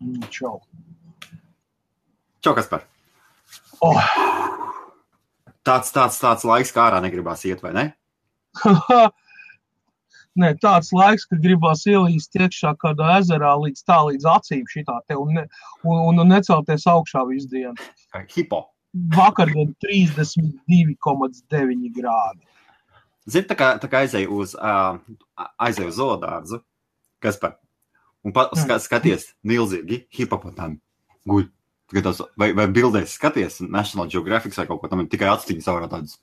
Mm, Čau. Čau, kas par? Oh. Tāds, tāds, tāds laiks, kā ārā negribās iet, vai ne? Nē, tāds laiks, kad gribās ielīst iekšā kādā ezerā līdz tā līdz acīm šitā te un, ne, un, un, un necelties augšā visu dienu. Hipo. Vakar gan 32,9 grādi. Zini, tā kā, tā kā aizēju uz, uh, aizēju uz zoodārzu, kas par, un pa, ska, skaties, milzīgi hipopotami guļ. Tikai tos, vai, vai bildēs skaties National Geographic vai kaut ko tam, tikai atstiņas aurā tādas.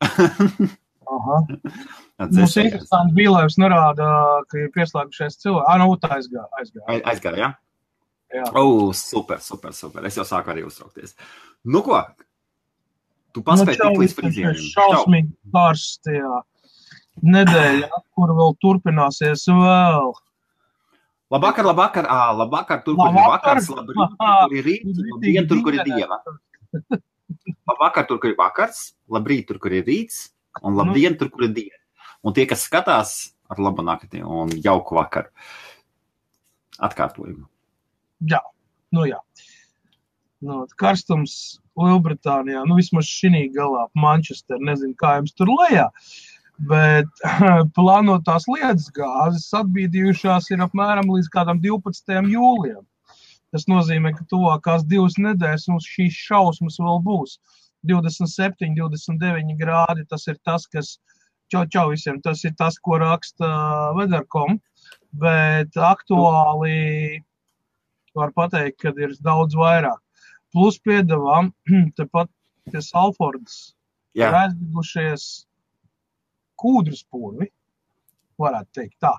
Mums interesanti jūs norāda, ka ir pieslēgušies cilvēki. Ah, nu, tā aizgāja. Aizgāja, Ai- Aizgāja, jā? jā. O, super, super, super. Es jau sāku arī uztraukties. Nu ko? Tu paspēji čau, tikt līdz šie Šausmīgi karstajā nedēļā, kur vēl turpināsies vēl. Labvakar, labvakar, ā, labvakar, tur, kur ir vakars, labrīt, tur, ir rīts, labdien, tur, kur ir dieva. Labvakar, tur, kur ir vakars, labrīt, tur, kur ir rīts, un labdien, tur, kur ir diena. Un tie, kas skatās ar labu nakti un jauku vakaru, atkārtojumu. Jā, nu jā. Nu, karstums Lielbritānijā, nu vismaz šī galā, Manchester, nezinu, kā jums tur lejā. Bet plānotās lietas gāzes atbīdījušās ir apmēram līdz kādam 12. jūlijam. Tas nozīmē, ka tuvākās divas nedēļas mums šīs šausmas vēl būs. 27, 29 grādi. Tas ir tas, kas čau, čau visiem. Tas ir tas, ko raksta Weather.com. Bet aktuāli var pateikt, ka ir daudz vairāk. Plus piedāvām tepat pie Salfordas ir Jā, kūdras pūri, varētu teikt tā.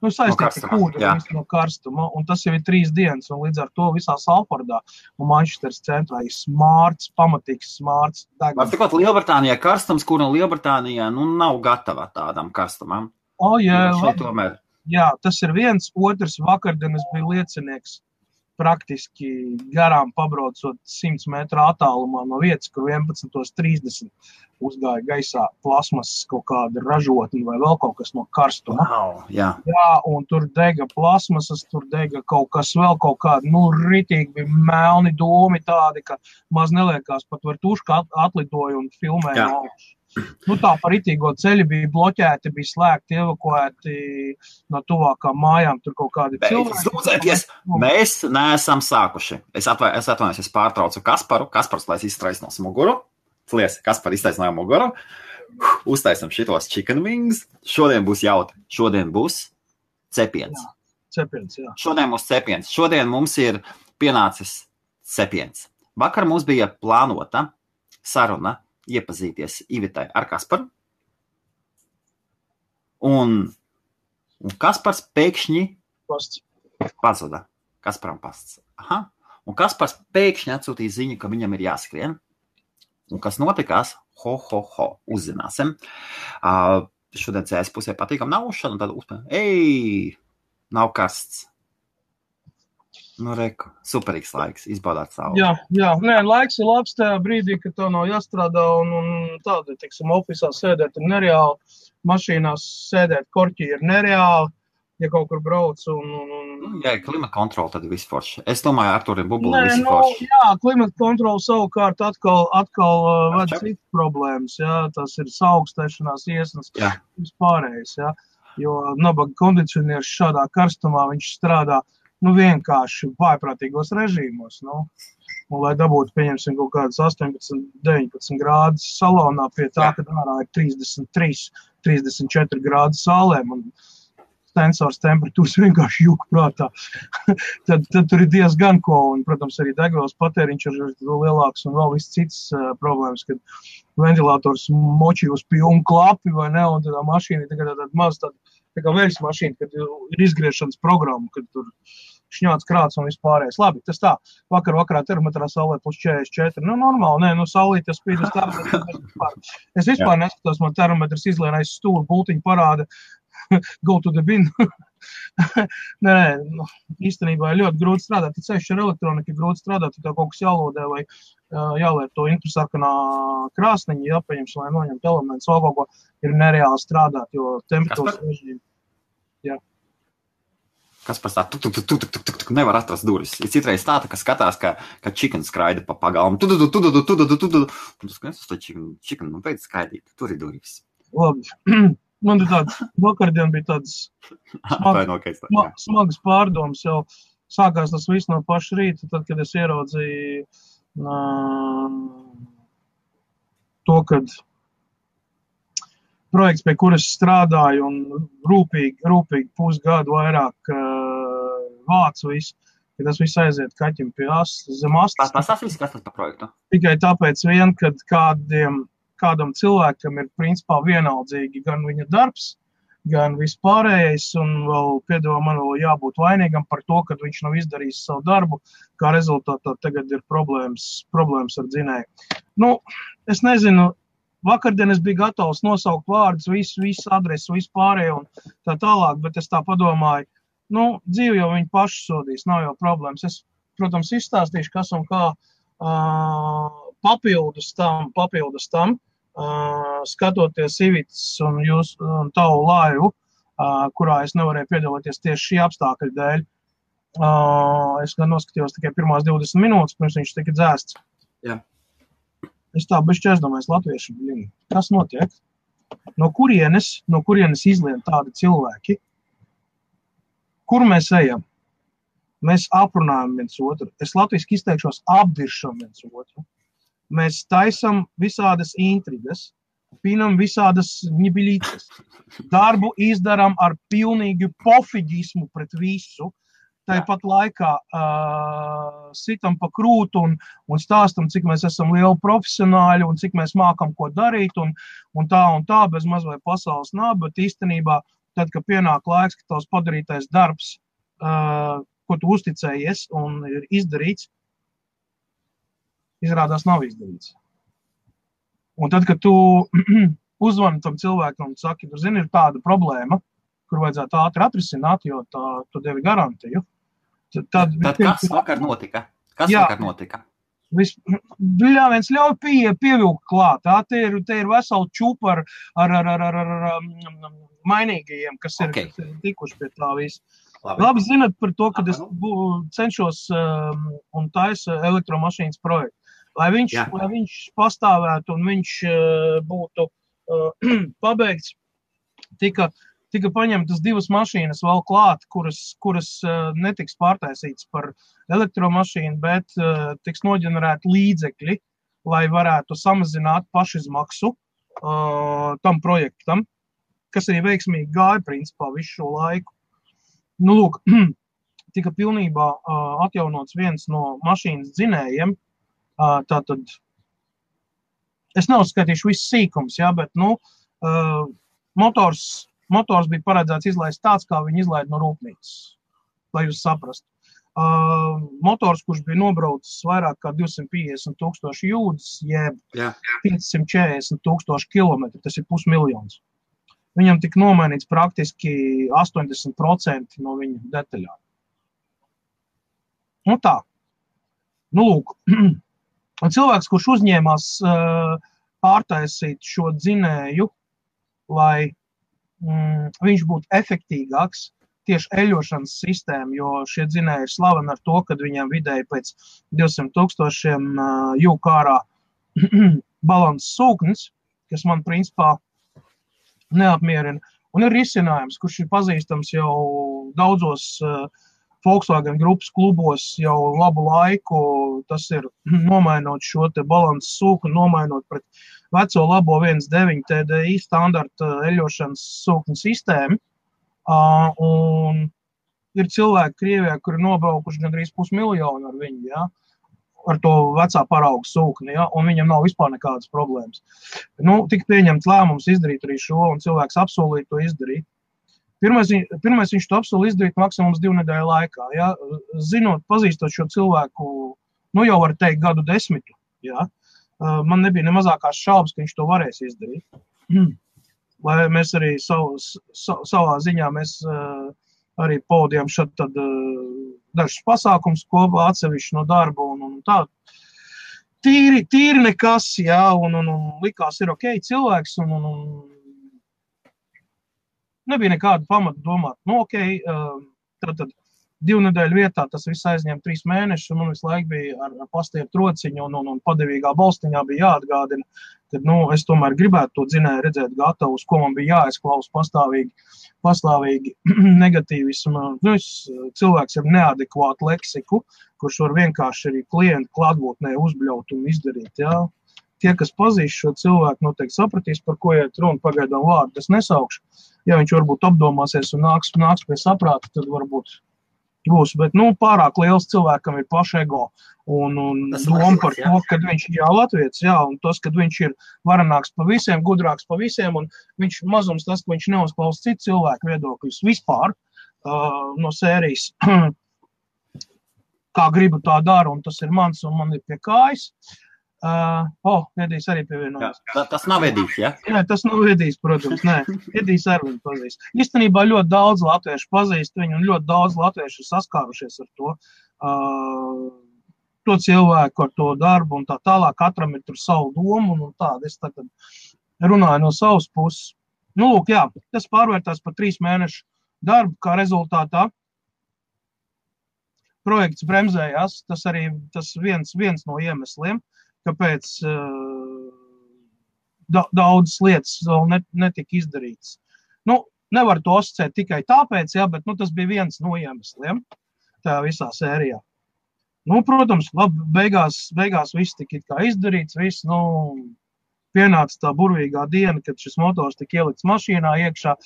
Nu, saistīta ar kūdru, jā. visu no karstuma, un tas jau ir trīs dienas, un līdz ar to visā Salfordā un Manchesteras centrā ir smārts, pamatīgs smārts var sakot, Lielbritānijā karstums, kur no Lielbritānijā nu, nav gatava tādam karstumam. O, jā, labi. tomēr jā, tas ir viens, otrs vakardienas bija liecinieks. Praktiski garām pabraucot 100 metru attālumā no vietas, kur 11.30 uzgāja gaisā plasmas kaut kāda ražotne vai vēl kaut kas no karstuma. wow, jā. Jā, un tur dega plasmasas, tur dega kaut kas vēl, kaut kāda, nu, ritīgi bija melni domi tādi, ka maz neliekās pat var tušu, ka at- atlidoja un filmēja. Jā. Nu, tā par itīgo ceļu bija bloķēti, bija slēgti, evakuēti no tuvākām mājām. Tur kaut kādi Beidz sūdzēties! Mēs neesam sākuši. Es, atvai, es atvainojos, es pārtraucu Kasparu. Kaspars, lai es iztaisnos muguru. Lies, Kaspar iztaisnoja muguru. Uztaisam šitos chicken wings. Šodien būs jautri. Šodien būs cepiens. cepiens. Jā. Šodien mums cepiens. Šodien mums ir pienācis cepiens. Vakar mums bija plānota saruna iepazīties Ivitai ar Kasparu. Un, un Kaspars pēkšņi Pasts. pazuda. Kasparam pasts. Aha. Un Kaspars pēkšņi atsūtīja ziņu, ka viņam ir jāskrien. Un kas notikās? Ho, ho, ho. Uzzināsim. Uh, šodien CS pusē patīkam naušana, tad uzpēr. Ej, nav karsts. Nu, reku, superīgs laiks, izbaudāt savu. Jā, jā. Nē, laiks ir labs tajā brīdī, kad tev nav jāstrādā. Un, un tāda, teiksim, oficiālā sēdēt ir nereāli. Mašīnās sēdēt korķī ir nereāli. Ja kaut kur brauc un, un, un Nu, ir klimata kontrole, tad viss forši. Es domāju, ar to ir bubuli Nē, visi nu, forši. jā, klimata kontrole savukārt atkal, atkal uh, ved citas problēmas. Jā, tas ir augstēšanās iesnas, Jā. vispārējais. Jā. Jo nabaga kondicionieris šādā karstumā viņš strādā nu, vienkārši vājprātīgos režīmos. Nu. Un, lai dabūtu, pieņemsim, kaut kādas 18, 19 grādus salonā, pie tā, ka ārā ir 33, 34 grādi saulēm. Un, Sensors temperatūras vienkārši jūka prātā. tad, tad tur ir diezgan ko. Un, protams, arī degvielas patēriņš ir lielāks un vēl viss cits uh, problēmas, kad ventilators moči uz pilnu klapi vai ne, un tad mašīna tikai tāda maz tāda, tā kā veļas mašīna, kad ir izgriešanas programma, kad tur šņāts krāts un vispārējais. Labi, tas tā. Vakar vakarā termometrā saulē plus 44. Nu, normāli, nē, nu, saulīt tas spīd uz termometru. Es vispār neskatos, man termometrs izlien aiz stūra, bultiņu parāda, go to the bin. nē, nu, īstenībā ir ļoti grūti strādāt. Ja ceļš ar elektroniku ir grūti strādāt, tev kaut kas jālodē vai uh, jāliek to infrasarkanā krāsniņa, jāpaņems, lai noņemtu elementus, vēl kaut ko ir nereāli strādāt, jo temperatūras režīmi. Kas par tā, tu, tu, tu, tu, tu, tu, tu, tu nevar atrast durvis. Ir citreiz tā, ka skatās, ka, ka chicken skraida pa pagalmu. Tu, tu, tu, tu, tu, tu, tu, tu, tu, tu. Un tu skaties uz to chicken, chicken, nu, pēc skaidīt, tur ir durvis. Labi. Man ir tāds, vakardien bija tāds Atvainojos. sma, smagas pārdomas jau. Sākās tas viss no paša rīta, tad, kad es ieraudzīju uh, to, kad projekts, pie kuras strādāju un rūpīgi, rūpīgi pusgadu vairāk uh, vācu visu, ka tas viss aiziet kaķim pie astes, zem astes. tas tas viss, kas tas par projektu. Tikai tāpēc vien, kad kādiem, kādam cilvēkam ir principā vienaldzīgi gan viņa darbs, gan vispārējais, un vēl piedāvā man vēl jābūt vainīgam par to, ka viņš nav izdarījis savu darbu, kā rezultātā tagad ir problēmas, problēmas ar dzinēju. Nu, es nezinu, vakardien es biju gatavs nosaukt vārdus, visu, visu adresu, visu pārējo un tā tālāk, bet es tā padomāju, nu, dzīve jau viņi paši sodīs, nav jau problēmas. Es, protams, izstāstīšu, kas un kā uh, papildus tam, papildus tam, skatoties Ivits un jūs un tavu laivu, kurā es nevarēju piedalīties tieši šī apstākļa dēļ. Es gan noskatījos tikai pirmās 20 minūtes, pirms viņš tika dzēsts. Jā. Es tā bišķi aizdomājos, latvieši, blin, kas notiek? No kurienes, no kurienes izlien tādi cilvēki? Kur mēs ejam? Mēs aprunājam viens otru. Es latviešu izteikšos, apdiršam viens otru. Mēs taisam visādas intrigas, pinam visādas ņibilītes. Darbu izdarām ar pilnīgu pofiģismu pret visu. Tāpat laikā uh, sitam pa krūtu un, un stāstam, cik mēs esam lieli profesionāļi un cik mēs mākam ko darīt un, un tā un tā, bez maz vai pasaules nav. Bet īstenībā, tad, kad pienāk laiks, ka tavs padarītais darbs, uh, ko tu uzticējies un ir izdarīts, izrādās nav izdarīts. Un tad, kad tu uzvani tam cilvēkam un saki, tu zini, ir tāda problēma, kur vajadzētu ātri atrisināt, jo tā tu devi garantiju. Tad, tad, Tad kas vakar notika? Kas Jā. vakar notika? Bļā, viens ļauj pie, pievilkt klāt. Tā te ir, te ir vesela čupa ar, ar, ar, ar, ar, ar, ar um, mainīgajiem, kas ir, Ok. kas ir tikuši pie tā visa. Labi. Labi zinat par to, ka es bū- cenšos um, un taisu elektromašīnas projektu. Lai viņš, Jā. lai viņš pastāvētu un viņš uh, būtu uh, pabeigts, tika, tika paņemtas divas mašīnas vēl klāt, kuras, kuras uh, netiks pārtaisītas par elektromašīnu, bet uh, tiks noģenerēti līdzekļi, lai varētu samazināt pašizmaksu tam projektam, kas arī veiksmīgi gāja principā visu šo laiku. Nu, lūk, tika pilnībā atjaunots viens no mašīnas dzinējiem. Uh, tātad es neuzskatīšu visus sīkums, ja, bet nu, motors, motors bija paredzēts izlaist tāds, kā viņi izlaida no rūpnīcas, lai jūs saprastu. Uh, motors, kurš bija nobraucis vairāk kā 250 tūkstoši jūdzes, jeb Jā. 540 tūkstoši kilometru, tas ir pusmiljons. Viņam tika nomainīts praktiski 80% no viņa detaļām. Nu tā. Nu, lūk. Un cilvēks, kurš uzņēmās uh, pārtaisīt šo dzinēju, lai mm, viņš būtu efektīvāks, tieši eļošanas sistēma, jo šie dzinēji ir slaveni ar to, ka viņiem vidēji pēc 200 tūkstošiem uh, jūka ārā balans sūknis, kas man principā neapmierina. Un ir risinājums, kurš ir pazīstams jau daudzos uh, Volkswagen grupas klubos jau labu laiku. Tas ir nomainot šo balansu sūkni, nomainot pret veco labo 1.9 TDI standarta eļošanas sūkņu sistēmu. Uh, un ir cilvēki Krievijā, kuri ir nobraukuši gandrīz pusmiljonu ar viņu. Ja? ar to vecā parauga sūkni, ja, un viņam nav vispār nekādas problēmas. Nu, tika pieņemts lēmums izdarīt arī šo, un cilvēks apsolīja to izdarīt. Pirmais, pirmais viņš to apsolīja izdarīt maksimums divu nedēļu laikā. Ja. Zinot, pazīstot šo cilvēku, nu jau var teikt, gadu desmitu. Ja. Man nebija ne mazākās šaubas, ka viņš to varēs izdarīt. Lai mēs arī savu, sa, savā ziņā mēs, arī tad, uh, dažus pasākumus kopā, atsevišķi no darba un, un tā. Tīri, tīri nekas, jā, un, un, un likās, ir ok, cilvēks, un, un, un nebija nekāda pamata domāt, nu, ok, tad, tad divu nedēļu vietā tas viss aizņēma trīs mēnešus, un man visu laiku bija ar, pastieru trociņu, un, un, un padevīgā balstiņā bija jāatgādina, ka nu, es tomēr gribētu to dzinēju redzēt gatavu, uz ko man bija jāizklaus pastāvīgi, pastāvīgi negatīvismu. Nu, es, cilvēks ar neadekvātu leksiku, kurš var vienkārši arī klientu klātbūtnē uzbļaut un izdarīt. Jā. Tie, kas pazīst šo cilvēku, noteikti sapratīs, par ko iet runa. Pagaidām vārdu es nesaukšu. Ja viņš varbūt apdomāsies un nāks, nāks pie saprāta, tad varbūt būs. Bet nu, pārāk liels cilvēkam ir paša ego. Un, un doma par to, ka viņš ir Latvijas, jā, un tas, ka viņš ir varenāks par visiem, gudrāks par visiem, un viņš mazums tas, ka viņš neuzklausa citu cilvēku viedokļus vispār uh, no sērijas, kā gribu tā dara, un tas ir mans, un man ir pie kājas. Uh, Uh, oh, Edijs arī pievienojās. Jā, tas nav Edijs, ja? Jā, tas nav Edijs, protams. Nē, Edijs arī viņu pazīst. Īstenībā ļoti daudz latviešu pazīst viņu, un ļoti daudz latviešu saskārušies ar to. Uh, to cilvēku ar to darbu un tā tālāk. Katram ir tur savu domu un tādu. Es tagad runāju no savas puses. Nu, lūk, jā, tas pārvērtās par trīs mēnešu darbu, kā rezultātā projekts bremzējās. Tas arī tas viens, viens no iemesliem. Uh, kāpēc uh, da, daudzas lietas vēl net, netika izdarītas. Nu, nevar to asociēt tikai tāpēc, jā, bet nu, tas bija viens no iemesliem tajā visā sērijā. Nu, protams, labi, beigās, beigās viss tika izdarīts. Viss, nu, pienāca tā burvīgā diena, kad šis motors tika ielikts mašīnā iekšā.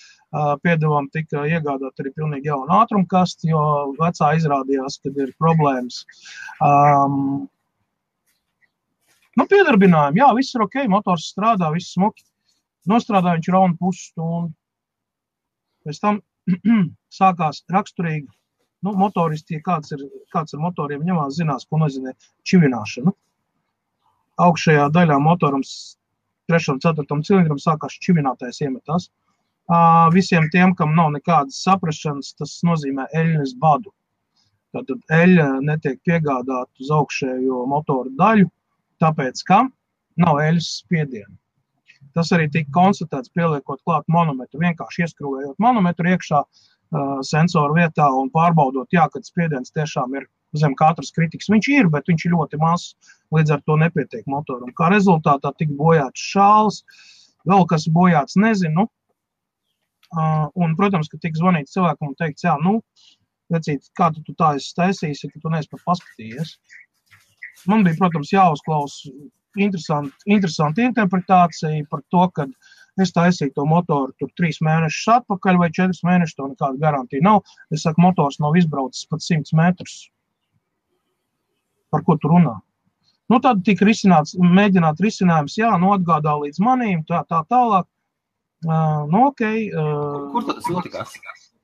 Piedevām tika iegādāt arī pilnīgi jaunu ātrumkastu, jo vecā izrādījās, ka ir problēmas. Um, Nu, piedarbinājumi, jā, viss ir ok, motors strādā, viss smuki. Nostrādāja viņš raunu pusstundu. Pēc tam sākās raksturīgi, nu, motoristi, kāds ir, kāds ir motoriem ņemās, zinās, ko nozīmē čivināšana. Augšējā daļā motoram, trešam, ceturtam cilindram sākās čivinātais iemetās. Uh, visiem tiem, kam nav nekādas saprašanas, tas nozīmē eļļas badu. Tātad eļļa netiek piegādāta uz augšējo motoru daļu, tāpēc, ka nav eļas spiediena. Tas arī tika konstatēts, pieliekot klāt manometru, vienkārši ieskrūvējot manometru iekšā uh, sensoru vietā un pārbaudot, jā, kad spiediens tiešām ir zem katras kritikas. Viņš ir, bet viņš ir ļoti mazs, līdz ar to nepietiek motoram. Kā rezultātā tika bojāts šāls, vēl kas bojāts, nezinu. Uh, un, protams, ka tika zvanīts cilvēkam un teikts, jā, nu, vecīt, kā tu, tu tā esi taisījis, ka tu neesi pat paskatījies. Man bija, protams, jāuzklausa interesanti, interesanti interpretācija par to, ka es taisīju to motoru tur trīs mēnešus atpakaļ vai četrus mēnešus, to nekāda garantija nav. Es saku, motors nav izbraucis pat simts metrus. Par ko tu runā? Nu, tad tika risināts, mēģināt risinājums, jā, nu atgādā līdz manīm, tā, tā tālāk. Uh, nu, okay, uh, Kur tas notikās?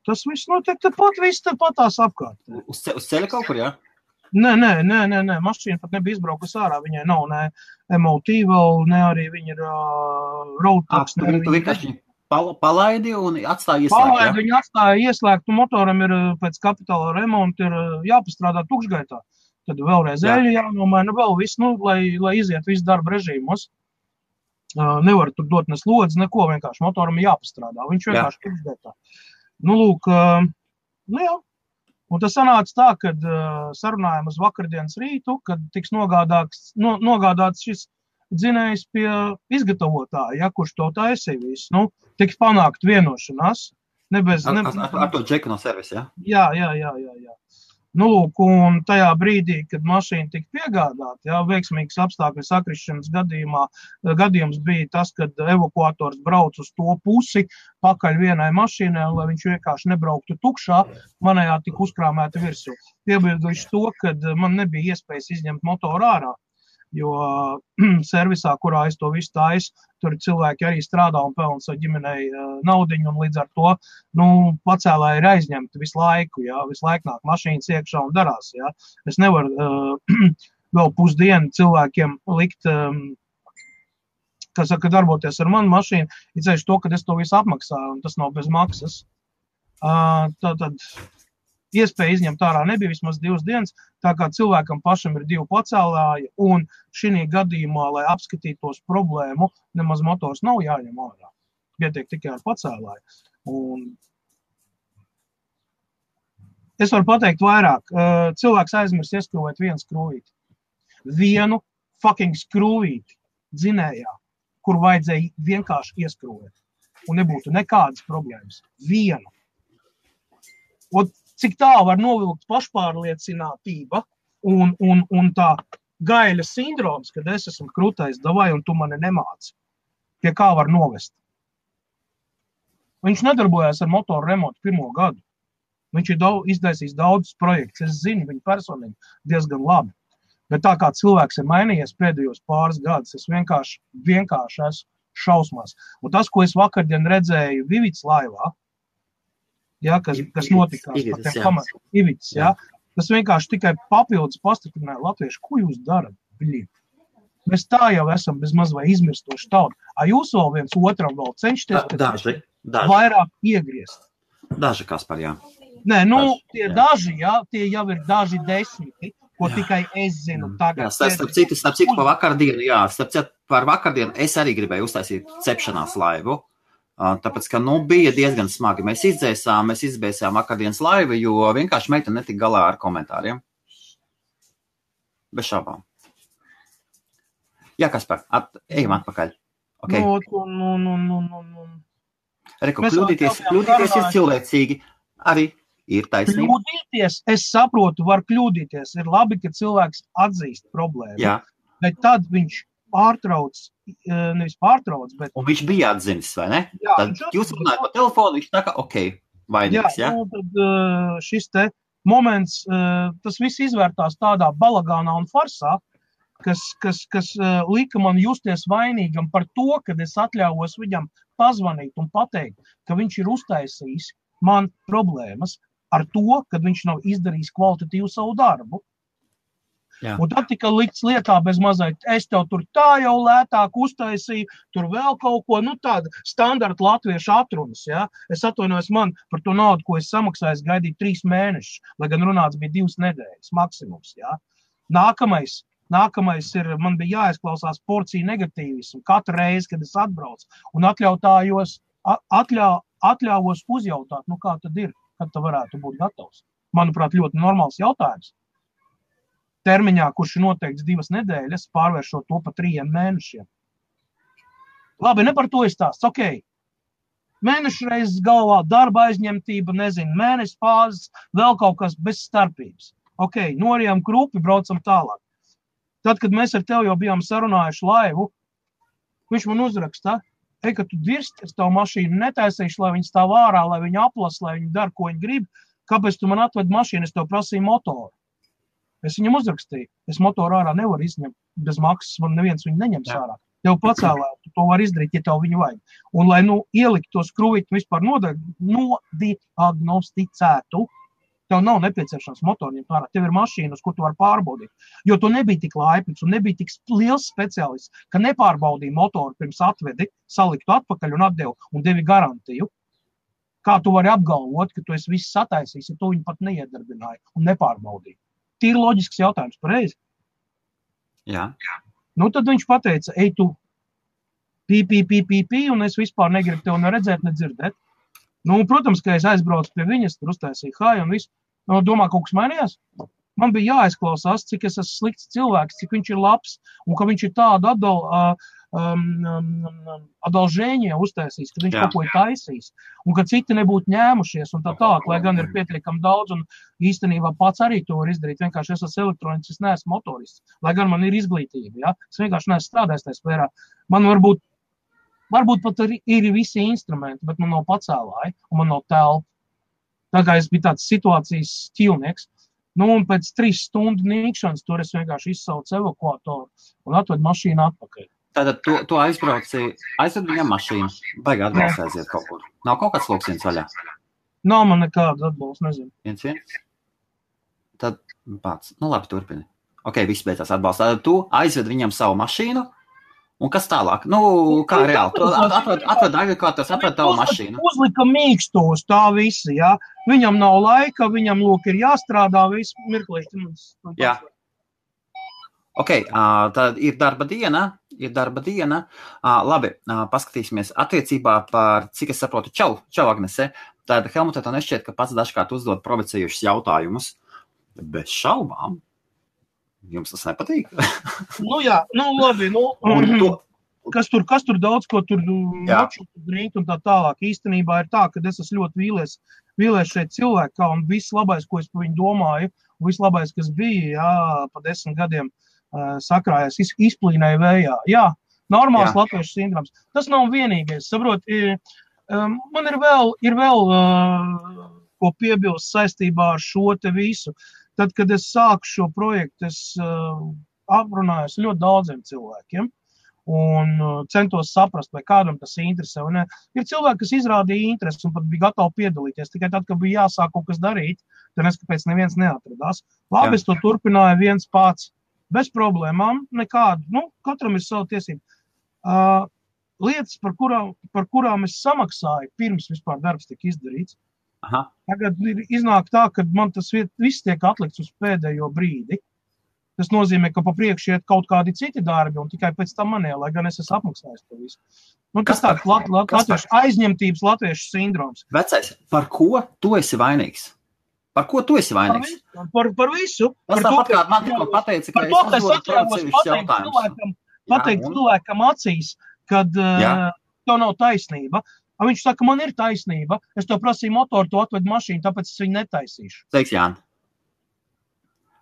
Tas viss notiek tepat, viss tepat tās apkārt. Uz, ce, uz ceļa kaut kur, jā? Ja? Nē, nē, nē, nē, nē. mašīna pat nebija izbraukusi ārā. Viņai nav ne MOT ne arī viņa ir uh, roadtaps. Tu, tu vienkārši pal palaidi un atstāji ieslēgt. Palaidi, viņa atstāja ieslēgt, un motoram ir pēc kapitāla remonta ir jāpastrādā tukšgaitā. Tad vēlreiz Jā. eļļa jānomaina, vēl viss, nu, lai, lai iziet visu darba režīmos. Uh, nevar tur dot ne slodzi, neko, vienkārši motoram jāpastrādā. Viņš vienkārši tukšgaitā. Nu, lūk, uh, nu jā, Un tas sanāca tā, ka uh, sarunājām uz vakardienas rītu, kad tiks nogādāts, no, nogādāts šis dzinējs pie izgatavotāja, ja, kurš to taisīja. Nu, tiks panākt vienošanās. Ne bez, ne, ar, ar, ar to džeku no servisa, ja? Jā, jā, jā, jā. jā. Nu, lūk, un tajā brīdī, kad mašīna tika piegādāta, jā, veiksmīgs apstākļu sakrišanas gadījumā, gadījums bija tas, kad evakuators brauc uz to pusi, pakaļ vienai mašīnai, lai viņš vienkārši nebrauktu tukšā, manējā tika uzkrāmēta virsū. Piebilduši to, ka man nebija iespējas izņemt motoru ārā jo servisā, kurā es to visu taisu, tur cilvēki arī strādā un pelna savu ģimenei naudu. Līdz ar to nu, pacēlāji ir aizņemti visu laiku. Jā, visu laiku nāk mašīnas iekšā un darās. Jā. Es nevaru uh, vēl pusdienu cilvēkiem likt. Um, kas saka, darboties ar manu mašīnu, ir ceļš to, ka es to visu apmaksāju, un tas nav bez maksas. Uh, tā tad iespēja izņemt ārā nebija vismaz divas dienas. Tā kā cilvēkam pašam ir divi pacēlāji, un šī gadījumā, lai apskatītos problēmu, nemaz motors nav jāņem ārā. Pietiek tikai ar pacēlāju. Un Es varu pateikt vairāk. Cilvēks aizmirst ieskrūvēt vienu skrūvīti. Vienu fucking skrūvīti dzinējā, kur vajadzēja vienkārši ieskrūvēt. Un nebūtu nekādas problēmas. Vienu. Un cik tālu var novilkt pašpārliecinātība un, un, un tā gaļa sindroms, kad es esmu krūtais, davai, un tu mani nemāci. Pie kā var novest? Viņš nedarbojās ar motoru remontu pirmo gadu. Viņš ir daudz, izdaisījis daudzus projektus. Es zinu viņu personīgi diezgan labi. Bet tā kā cilvēks ir mainījies pēdējos pāris gadus, es vienkārši, vienkārši esmu šausmās. Un tas, ko es vakardien redzēju Vivits laivā, ja, kas, kas notika ar tiem pamatiem, ja, tas vienkārši tikai papildus pastiprināja latviešu, ko jūs darat. Bļi. Mēs tā jau esam bez maz vai izmirstoši tauta. A jūs vēl viens otram vēl cenšaties Da, daži, daži. vairāk iegriezt. Daži, kas par jā. Nē, nu, Daži, tie jā. daži, jā, tie jau ir daži desmiti, ko Jā. tikai es zinu. Jā, Tagad, starp, starp citu, starp citu, par vakardienu, jā, starp citu, par vakardienu es arī gribēju uztaisīt cepšanās laivu. Tāpēc, ka, nu, bija diezgan smagi. Mēs izdzēsām, mēs izdzēsām vakardienas laivu, jo vienkārši meita netika galā ar komentāriem. Bez šaubām. Jā, kas par? At, ejam atpakaļ. Okay. Nu, nu, nu, nu, nu, nu. Reku, kļūdīties, kļūdīties ir cilvēcīgi. Arī ir taisnība. Kļūdīties, es saprotu, var kļūdīties. Ir labi, ka cilvēks atzīst problēmu. Jā, Bet tad viņš pārtrauc, eh, nevis pārtrauc, bet un viņš bija atzinis, vai ne? jā, Tad viņš jūs runājat pa telefonu, viņš saka, ok, Jā, vainīgs, jā? nu, tad eh, šis te moments, eh, tas viss izvērtās tādā balagānā un farsā, kas, kas, kas lika man justies vainīgam par to, ka es atļāvos viņam pazvanīt un pateikt, ka viņš ir uztaisījis man problēmas ar to, ka viņš nav izdarījis kvalitatīvu savu darbu. Jā. Un tad tika likts lietā bez mazliet, es tev tur tā jau lētāk uztaisīju, tur vēl kaut ko, nu tāda standarta latviešu atrunas, ja. Es atvainojos man par to naudu, ko es samaksāju, es gaidīju trīs mēnešus, lai gan runāts bija divas nedēļas maksimums, ja. Nākamais, nākamais ir, man bija jāizklausās porcija negatīvismu katru reizi, kad es atbraucu un atļautājos, a- atļā, atļāvos uzjautāt, nu kā tad ir, kad tu varētu būt gatavs. Manuprāt, ļoti normāls jautājums termiņā, kurš ir noteikts divas nedēļas, pārvēršot to par trījiem mēnešiem. Labi, ne par to izstāst. Ok. Mēnešu reizes galvā, darba aizņemtība, nezinu, mēneša fāzes, vēl kaut kas bez starpības. Ok, norijām krupi, braucam tālāk. Tad, kad mēs ar tevi jau bijām sarunājuši laivu, viņš man uzraksta, ej, ka tu dirsti, es tavu mašīnu netaisīšu, lai viņi stāv ārā, lai viņi aplasa, lai viņi dara, ko viņi grib. Kāpēc tu man atved mašīnu, es tev prasīju motoru? Es viņam uzrakstīju, es motoru ārā nevaru izņemt bez maksas, man neviens viņu neņems Jā. ārā. Tev pacēlē, tu to var izdarīt, ja tev viņu vajag. Un, lai nu ielikt to skrūvīti vispār nodiagnosticētu, tev nav nepieciešams motoriem ārā. Tev ir mašīna, uz kur tu vari pārbaudīt. Jo tu nebija tik laipns un nebija tik liels speciālists, ka nepārbaudīja motoru pirms atvedi, saliktu atpakaļ un atdevu un devi garantiju. Kā tu vari apgalvot, ka tu esi viss sataisījis, ja tu viņu pat neiedarbināji un nepārbaudīji? Tīri loģisks jautājums, pareizi. Jā, Nu, tad viņš teica, ej, tu pī, pī, pī, pī, pī, un es vispār negribu tevi ne redzēt, ne dzirdēt. Nu, un, protams, ka es aizbraucu pie viņas, tur uztaisīju hāju un viss. Nu, domā, kaut kas mainījās. Man bija jāizklausās, cik es esmu slikts cilvēks, cik viņš ir labs un ka viņš ir tādu atdal, uh, um, um, um, adalžēņie uztaisījis, ka viņš Jā. kaut ko ir taisījis un ka citi nebūtu ņēmušies un tā tālāk, lai gan ir pietiekami daudz un īstenībā pats arī to var izdarīt. Vienkārši es esmu elektroniķis, es neesmu motorists, lai gan man ir izglītība. Ja? Es vienkārši neesmu strādājis tajā sfērā. Man varbūt, varbūt pat ir, ir visi instrumenti, bet man nav pacēlāji un man nav telpa. Tā kā es biju tāds situācijas ķīlnieks. Nu, un pēc trīs stundu nīkšanas tur es vienkārši izsaucu evakuatoru un atvedu mašīnu atpakaļ. Tātad tu, tu aizbrauci, aizved viņam mašīnu, baigi atbalsts aiziet kaut kur. Nav kaut kāds loksiens vaļā. Nav man nekāda atbalsta, nezinu. Viens, viens. Tad pats, nu labi, turpini. Ok, viss beidzās atbalsts. Tad tu aizved viņam savu mašīnu. Un kas tālāk? Nu, kā reāli? Tu atved, atved agregātors, atved tavu mašīnu. Uzlika mīkstos, tā visi. Ja? Viņam nav laika, viņam lūk, ir jāstrādā. Mums- man Jā. pats- Ok, tad ir darba diena. Ir darba diena. Labi, paskatīsimies attiecībā par, cik es saprotu, čau, čau Agnese. Tātad, Helmut, tev nešķiet, ka pats dažkārt uzdod provocējušus jautājumus. Bez šaubām. Jums tas nepatīk? nu, jā, nu, labi. Nu, to, kas tur, kas tur daudz ko tur Jā. darīt un tā tālāk. Īstenībā ir tā, ka es esmu ļoti vīlies, vīlies šeit cilvēkā un viss labais, ko es par viņu domāju, un viss labais, kas bija, jā, pa desmit gadiem uh, sakrājās, iz, izplīnēja vējā. Jā, normāls latviešu sindroms. Tas nav vienīgais. Saprot, ir, um, man ir vēl, ir vēl uh, ko piebilst saistībā ar šo te visu. Tad, kad es sāku šo projektu, es uh, aprunājos ļoti daudziem cilvēkiem un uh, centos saprast, vai kādam tas interesē. ne. Ir cilvēki, kas izrādīja interesi un pat bija gatavi piedalīties. Tikai tad, kad bija jāsāk kaut kas darīt, tad es kāpēc neviens neatradās. Labi, Jā. es to turpināju viens pats, bez problēmām, nekādu. Nu, katram ir sava tiesība. Uh, lietas, par kurām, par kurām es samaksāju, pirms vispār darbs tika izdarīts. aha, Tagad ir iznāk tā, ka man tas viet- viss tiek atlikts uz pēdējo brīdi. Tas nozīmē, ka pa priekšu iet kaut kādi citi darbi, un tikai pēc tam manē, lai gan es esmu apmaksājis to visu. Nu, tas tāds lat, lat, latviešu aizņemtības latviešu sindroms. vecais, par ko tu esi vainīgs? Par ko tu esi Par vainīgs? visu, par, par visu. Tas par to, tāpat kā man tikko pateica, ka Par to, es provocējušus pateikt cilvēkam, Jā, pateikt un? cilvēkam acīs, kad Jā. uh, tev nav taisnība. Un Viņš saka, man ir taisnība. Es to prasīju motoru, tu atved mašīnu, tāpēc es viņu netaisīšu. Teiks, Jāni.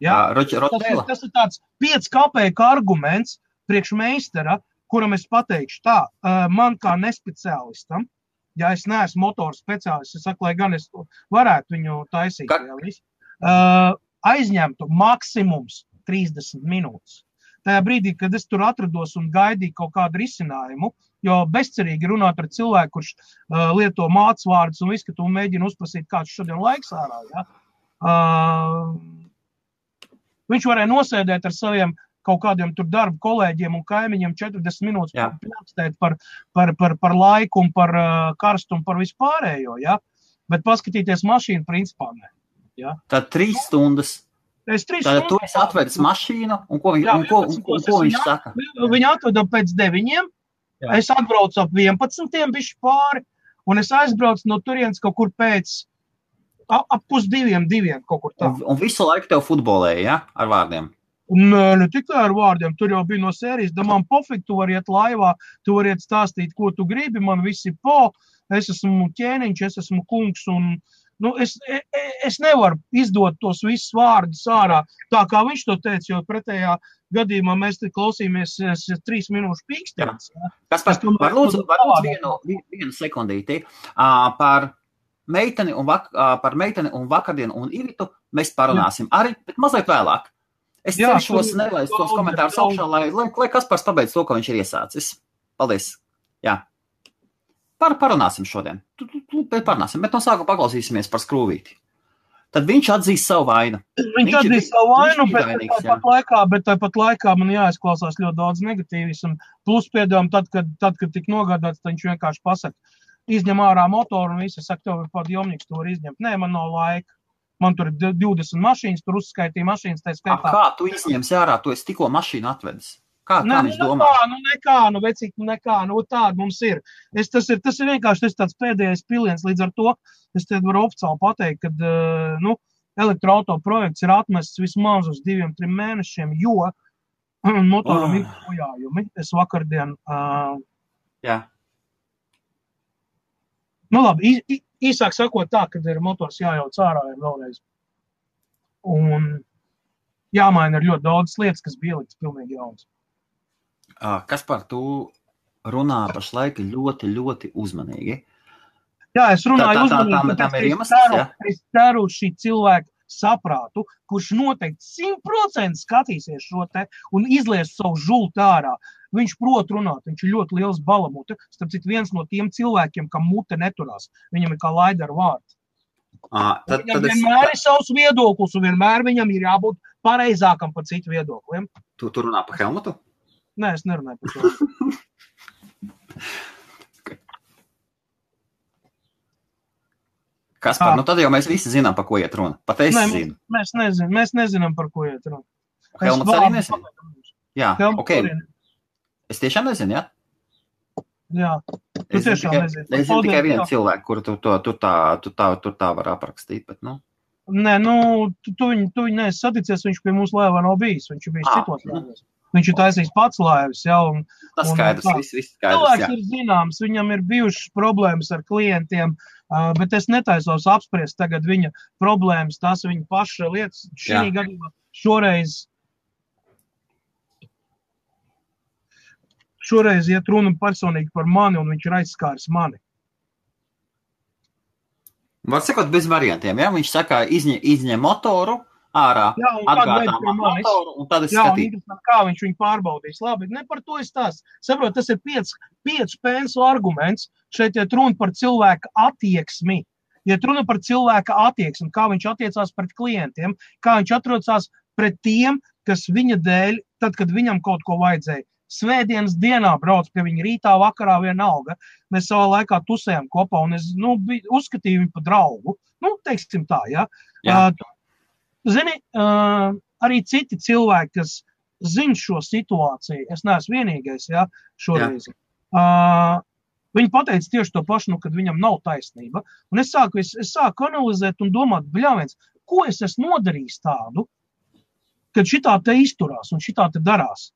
Jā? Roķi, Tas ir, tas ir tāds pieci kāpēka arguments priekš meistara, kuram es pateikšu tā, uh, man kā nespeciālistam, ja es neesmu motoru speciālists, es saku, lai gan es to varētu viņu taisīt, uh, aizņemtu maksimums 30 minūtes. Tajā brīdī, kad es tur atrados un gaidīju kaut kādu risinājumu, jo bezcerīgi runāt ar cilvēku, kurš uh, lieto mācību vārdus un visu, ka tu mēģini uzprasīt, kāds šodien laiks ārā. Ja? Uh, viņš varēja nosēdēt ar saviem kaut kādiem tur darba kolēģiem un kaimiņiem 40 minūtes plakstēt par, par, par, par laiku un par uh, karstumu, par vispārējo. Ja? Bet paskatīties mašīnu, principā nē. Tad trīs stundas. Es trīs Tad tu stundas- esi atvedis mašīnu, un ko, Jā, un ko, un, 11. un ko viņš saka? Viņu atveda pēc deviņiem. Jā. Es atbraucu ap 11. bišķi pāri, un es aizbraucu no turienes kaut kur pēc ap pusdiviem, diviem kaut kur tā. Un, un visu laiku tev futbolēja, ja? Ar vārdiem. Un uh, ne tikai ar vārdiem, tur jau bija no sērijas, da man pofīgi, tu vari iet laivā, tu vari iet stāstīt, ko tu gribi, man viss ir po, es esmu ķēniņš, es esmu kungs, un nu, es, e- e- es nevaru izdot tos visus vārdus ārā, tā kā viņš to teica, jo pretējā gadījumā mēs te klausīmies es, trīs minūšu pīkstens. Ja? Kas par, Es domāju, var lūdzu, ka var lūdzu savādāk. vienu, vi- vienu sekundīti uh, par meiteni un, vak, uh, par meiteni un vakardienu un Ivitu mēs parunāsim arī, bet mazliet vēlāk. Es Jā, cenšos nelaist tos komentārus augšā, lai, lai, lai kas par pabeidz to, ko viņš ir iesācis. Paldies! Jā. Par, parunāsim šodien. Tu, tu, tu, parunāsim, bet no sākuma paklausīsimies par skrūvīti. Tad viņš atzīst savu vainu. Viņš Viņš atzīst savu vainu, bet tāpat laikā, bet tāpat laikā man jāizklausās ļoti daudz negatīvismu. Plus, piedāvājam, tad, kad, tad, kad tika nogādāts, viņš vienkārši pasaka, izņem ārā motoru un visi saka, tev ir pat jomnieks, to var izņemt. Nē, man nav laika. Man tur ir d- 20 mašīnas, tur uzskaitīja mašīnas, tā A, skaitā. kā tu izņemsi ārā, tu esi tikko mašīnu atvedis? Kā, kā Nē, nu, nekā, nu, nekā, nu, vecīt, nu, nekā, nu, tāda mums ir. Es, tas, ir tas ir vienkārši tas tāds pēdējais piliens. Līdz ar to es te varu oficiāli pateikt, ka nu, elektroautorāta projekts ir atmests vismaz uz diviem, trim mēnešiem, jo motoram Oh. ir bojājumi. Es vakardien, uh, Jā. nu, labi, ī, īsāk sakot, tā, kad ir motors jājauc ārā ir vēlreiz. Un jāmaina ir ļoti daudz lietas, kas bija ieliktas pilnīgi jaunas. Kas par to runā pašlaik ļoti, ļoti uzmanīgi? Jā, es runāju Tā- tā- tā- uzmanīgi, tam- tāpēc, tam ka ir es iemesls, ceru- jā? Es ceru šī cilvēka saprātu, kurš noteikti simtprocentīgi skatīsies šo te un izlies savu žultu ārā. Viņš prot runāt, viņš ir ļoti liels balamute. Starp citu, viens no tiem cilvēkiem, kam mute neturās, viņam ir kā laida ar vārdu. À, tad, Viņam tad es, vienmēr ir savs viedoklis, un vienmēr viņam ir jābūt pareizākam par citu viedokliem. tu, tu runā par Helmutu? Nē, es nerunāju par to. Kas par? Ā. Nu, tad jau mēs visi zinām, par ko iet runa. Pat es Nē, zinu. Mēs, nezinām, mēs nezinām, par ko iet runa. Helmuts arī nezina. Jā, Helmuts ok. arī Es tiešām nezinu, jā. Jā, tu Es tiešām tikai, nezini. es zinu tikai vienu cilvēku, kuru tu, to, tu, tā, tu, tā, tu tā var aprakstīt. Bet, nu, Nē, nu, tu, tu viņu, tu viņu neesi saticies, viņš pie mums laivā nav bijis. Viņš ir bijis Ah, citos laivos. Viņš ir taisījis pats laivas, jā, un tas Un skaidrs, tā. viss, viss skaidrs. cilvēks Jā. ir zināms, viņam ir bijušas problēmas ar klientiem, ā, bet es netaisos apspriest tagad viņa problēmas, tās viņa paša lietas. Šī gadījumā šoreiz. Šoreiz iet runa personīgi par mani, un viņš ir aizskāris mani. Var sakot, bez variantiem. Ja? Viņš saka, izņem, izņem motoru ārā, Jā, un tad atgādā vajag pie man manis. motoru, un tad es Jā, un skatīšu. interesanti, kā viņš viņu pārbaudīs. Labi, ne par to es tās. Saprotu, tas ir piec, piec pēnsu arguments. Šeit ir runa par cilvēka attieksmi. Ja runa par cilvēka attieksmi, kā viņš attiecās pret klientiem, kā viņš atrodas pret tiem, kas viņa dēļ, tad, kad viņam kaut ko vajadzēja. Svētdienas dienā brauc pie viņa rītā, vakarā vienalga. Mēs savā laikā tusējām kopā, un es nu, uzskatīju viņu par draugu. Nu, teiksim tā, ja. Jā. Uh, Zini, uh, arī citi cilvēki, kas zina šo situāciju, es neesmu vienīgais, ja, šoreiz. Uh, viņi pateica tieši to pašu, nu, kad viņam nav taisnība. Un es sāku, es, es sāku analizēt un domāt, bļāviens, ko es esmu nodarījis tādu, kad šitā te izturās un šitā te darās.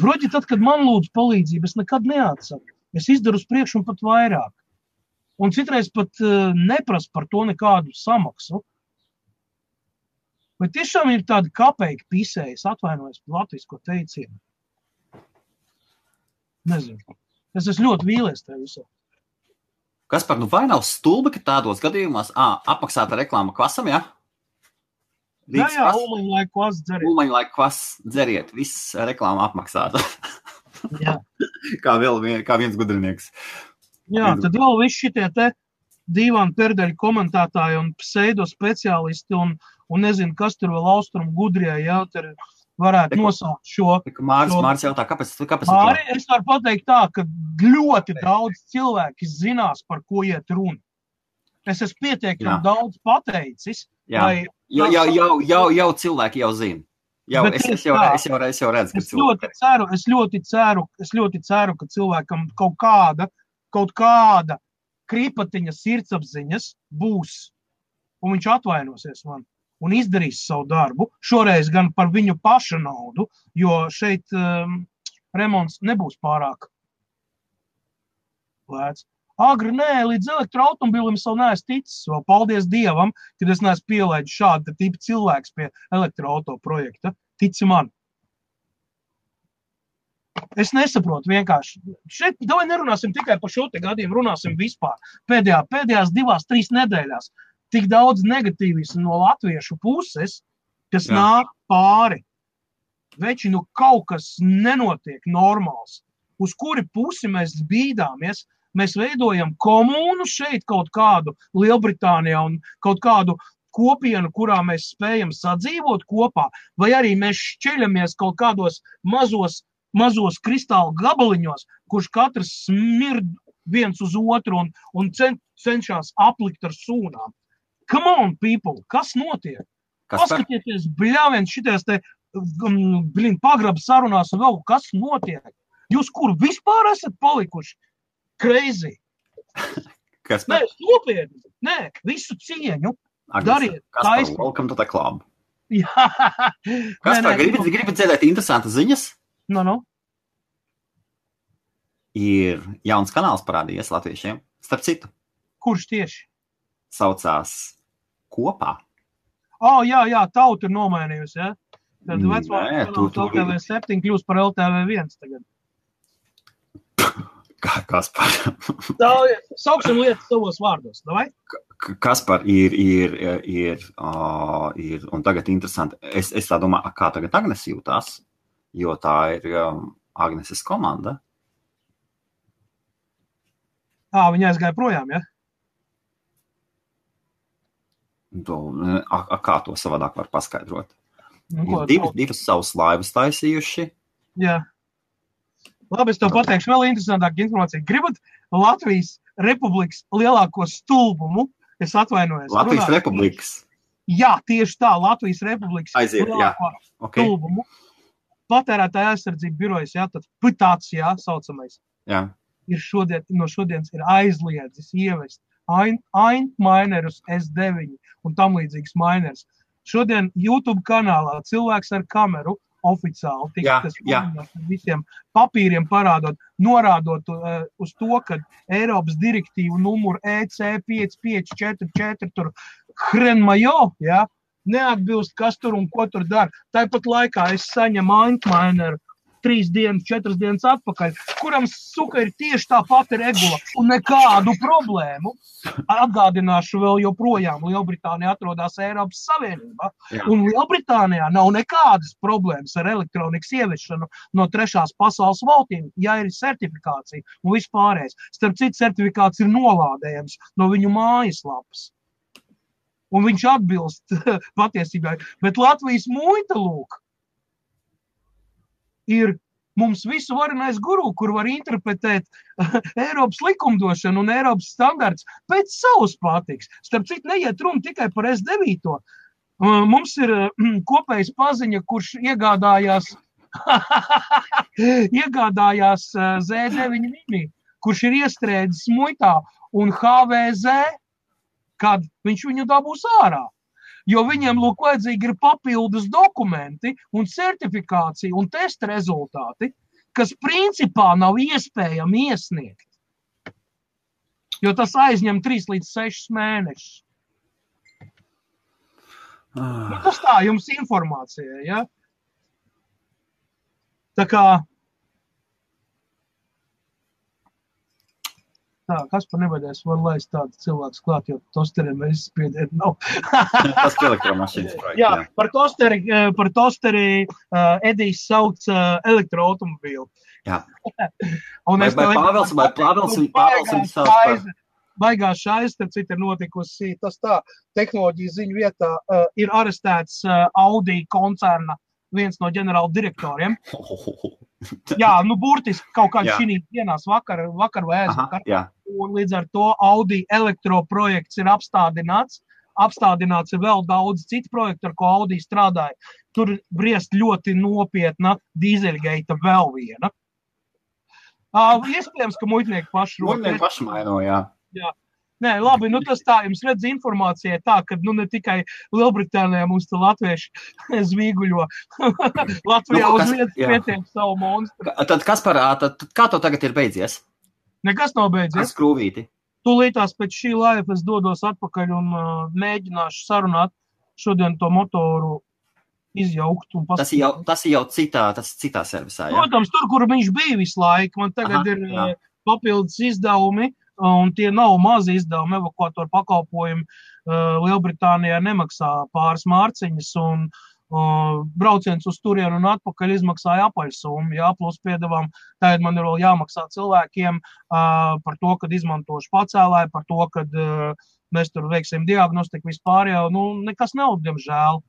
Vroģi, tad, kad man lūdz palīdzību, es nekad neatsaku. Es izdaru uz priekšu un pat vairāk. Un citreiz pat uh, neprasu par to nekādu samaksu. Vai tiešām ir tāda kapeika pisēja, es atvainojos par latviešu teicienu? Nezinu. Es esmu ļoti vīlies tajā visā. Kas par nu vai nav stulbi, ka tādos gadījumos ā, apmaksāta reklāma kvasam, ja? Jā, Rīgas jā, kvass, Ulmaņa laiku kvas dzeriet. Ulmaņa laika kvass, dzeriet, viss reklāma apmaksāta. Jā. kā vēl vien, kā viens gudrinieks. jā, tad vēl viss šitie te dīvaini perdeļu komentētāji un pseido speciālisti un, un nezinu, kas tur vēl austrumu gudrie, jā, tur varētu Teku- nosaukt šo. Māris, Jo- Māris jautā, kāpēc, kāpēc Māri, es varu pateikt tā, ka ļoti daudz cilvēki zinās, par ko iet runa. Es esmu pietiekami daudz pateicis, Jā, lai jau, jau, jau, jau, jau cilvēki jau zina. Jau, Bet es, es, jau, tā. es, jau, es jau redzu, ka Es ļoti ceru, es ļoti ceru, es ļoti ceru, ka cilvēkam kaut kāda, kaut kāda kripatiņa sirdsapziņas būs, un viņš atvainosies man un izdarīs savu darbu. Šoreiz gan par viņu paša naudu, jo šeit um, remonts nebūs pārāk lēts. Agri nē, līdz elektroautomobilim vēl neesmu ticis. Vēl paldies Dievam, ka es neesmu pielaidis šādu tipu cilvēku pie elektroautorāta projekta. Tici man! Es nesaprotu vienkārši. Šeit davai nerunāsim tikai par šo te gadījumu, runāsim vispār. Pēdējā, pēdējās divās, trīs nedēļās tik daudz negatīvismu no latviešu puses, kas Jā. Nāk pāri. Veči, nu kaut kas nenotiek normāls. Uz kuri pusi mēs bīdāmies? Mēs veidojam komūnu šeit kaut kādu Lielbritānijā un kaut kādu kopienu, kurā mēs spējam sadzīvot kopā, vai arī mēs šķeļamies kaut kādos mazos, mazos kristāla gabaliņos, kurš katrs smird viens uz otru un, un cen, cenšas aplikt ar sūnām. Come on, people! Kas notiek? Kas Paskatieties, bļāviens, šities te, um, blin, pagraba sarunās un vēl kas notiek. Jūs kur vispār esat palikuši? Crazy! kas Nē, par, nopietni! Nē, visu cieņu! Agnes, dariet, kas taisni. welcome to the club? Jā, Kas Nē, par, nē, gribat, gribat dzirdēt interesantas ziņas? Nu, nu. Ir jauns kanāls parādījies latviešiem. Starp citu, Kurš tieši? saucās kopā. Oh, jā, jā, tauta ir nomainījusi. Ja? Tad Nē, vecā tur- tur- LTV7 kļūst par LTV1 tagad. Kā- Kas par, Tā, sauksim lietas savos vārdos. Davai? kas par ir, ir, ir, uh, ir, un tagad interesanti, es, es tā domāju, kā tagad Agnes jūtās, jo tā ir um, Agneses komanda. Ā, viņa aizgāja projām, ja? To, a, a, kā to savādāk var paskaidrot? Nu, divas, divas savas laivas taisījuši. Jā. Labi, es tev pateikšu vēl interesantāku informāciju. Gribat Latvijas Republikas lielāko stulbumu? Es atvainojos. Latvijas Runā- Republikas. Jā, tieši tā, Latvijas Republikas Aiziet, jā. lielāko Okay. stulbumu. Patērētāja aizsardzība birojas, tad tāds, jā, saucamais. Jā. ir šodien, no šodienas ir aizliedzis ievest AINT minerus S9 un tam līdzīgas minerus. Šodien YouTube kanālā cilvēks ar kameru oficiāli tiks Jā, tas paziņots ar visiem papīriem parādot, norādot uh, uz to, ka Eiropas direktīva numur E EC 5544 tur hrenmajo, ja, neatbilst, kas tur un ko tur dara. Tāpat laikā es saņemu Antmaineru trīs dienas, četras dienas atpakaļ, kuram suka ir tieši tā pati regula un nekādu problēmu. Atgādināšu vēl joprojām, Lielbritānija atrodas Eiropas Savienībā, Jā. un Lielbritānijā nav nekādas problēmas ar elektronikas ieviešanu no trešās pasaules valstīm, ja ir certifikācija un vispārējais. Starp citu, certifikāts ir nolādējams no viņu mājaslapas. Un viņš atbilst patiesībai. Bet Latvijas muita lūk, ir mums visu varenais guru, kur var interpretēt Eiropas likumdošanu un Eiropas standarts pēc savas patiks. Starp citu, neiet runa tikai par S9. Uh, Mums ir uh, kopējs paziņa, kurš iegādājās, iegādājās uh, Z9 mini, kurš ir iestrēdzis muitā un HVZ, kad viņš viņu dabūs ārā. Jo viņiem, lūk, vajadzīgi ir papildus dokumenti un certifikācija un testa rezultāti, kas principā nav iespējami iesniegt. Jo tas aizņem 3 līdz 6 mēnešus. Nu, Ah, tas tā jums informācija. Ja? Tā kā. Tā, kas par nevaidēs var laist tādu cilvēku klāt, jo tosteriem mēs spiedienu nav. Tas ir elektromašīnas projekts. Jā, par tosteri, eh, par tosteri uh, Edijs sauc uh, elektroautomobīlu. Jā. Un Vai- es vai Pāvils- vai Pāvils viņu- Pāvils Baigā sauc par- Baigā šais, starp citu, ir notikusi tas tā, tehnoloģijas ziņu vietā uh, ir arestēts uh, Audi koncerna viens no ģenerāla direktoriem. Jā, nu, burtiski kaut kādā Jā. šī dienās vakar, vakar vai aizvakar. jā, Un līdz ar to Audi elektroprojekts ir apstādināts. Apstādināts ir vēl daudz citu projektu, ar ko Audi strādāja. Tur briest ļoti nopietna dīzeļgaita vēl viena. Uh, iespējams, ka muitnieki paši Muļņiem paši maino, jā. Nē, labi, nu tas tā jums redz informācija tā, ka nu ne tikai Lielbritānijā mums te latvieši zvīguļo. Latvijā Nu, uz kas- vietas jā. pietiek savu monstru. Tad kas par, tad, kā to tagad ir beidzies? Nekas nav Tas beidzies. skrūvīti. Tūlītās pēc šī laiva es dodos atpakaļ un uh, mēģināšu sarunāt šodien to motoru izjaukt Tas ir jau, tas ir jau citā, tas ir citā servisā, jā. Protams, tur, kur viņš bija visu laiku, man tagad Aha, ir jā. papildus izdevumi, un tie nav mazi izdevumi. Evakuatoru pakalpojumi eh, Lielbritānijā nemaksā pāris mārciņas, un uh, brauciens uz turieni un atpakaļ izmaksāja apaļsummu. Jā, plus piedevām, tagad man ir vēl jāmaksā cilvēkiem uh, par to, kad izmantošu pacēlāju, par to, kad uh, mēs tur veiksim diagnostiku vispār jau, nu, nekas nav, diemžēl.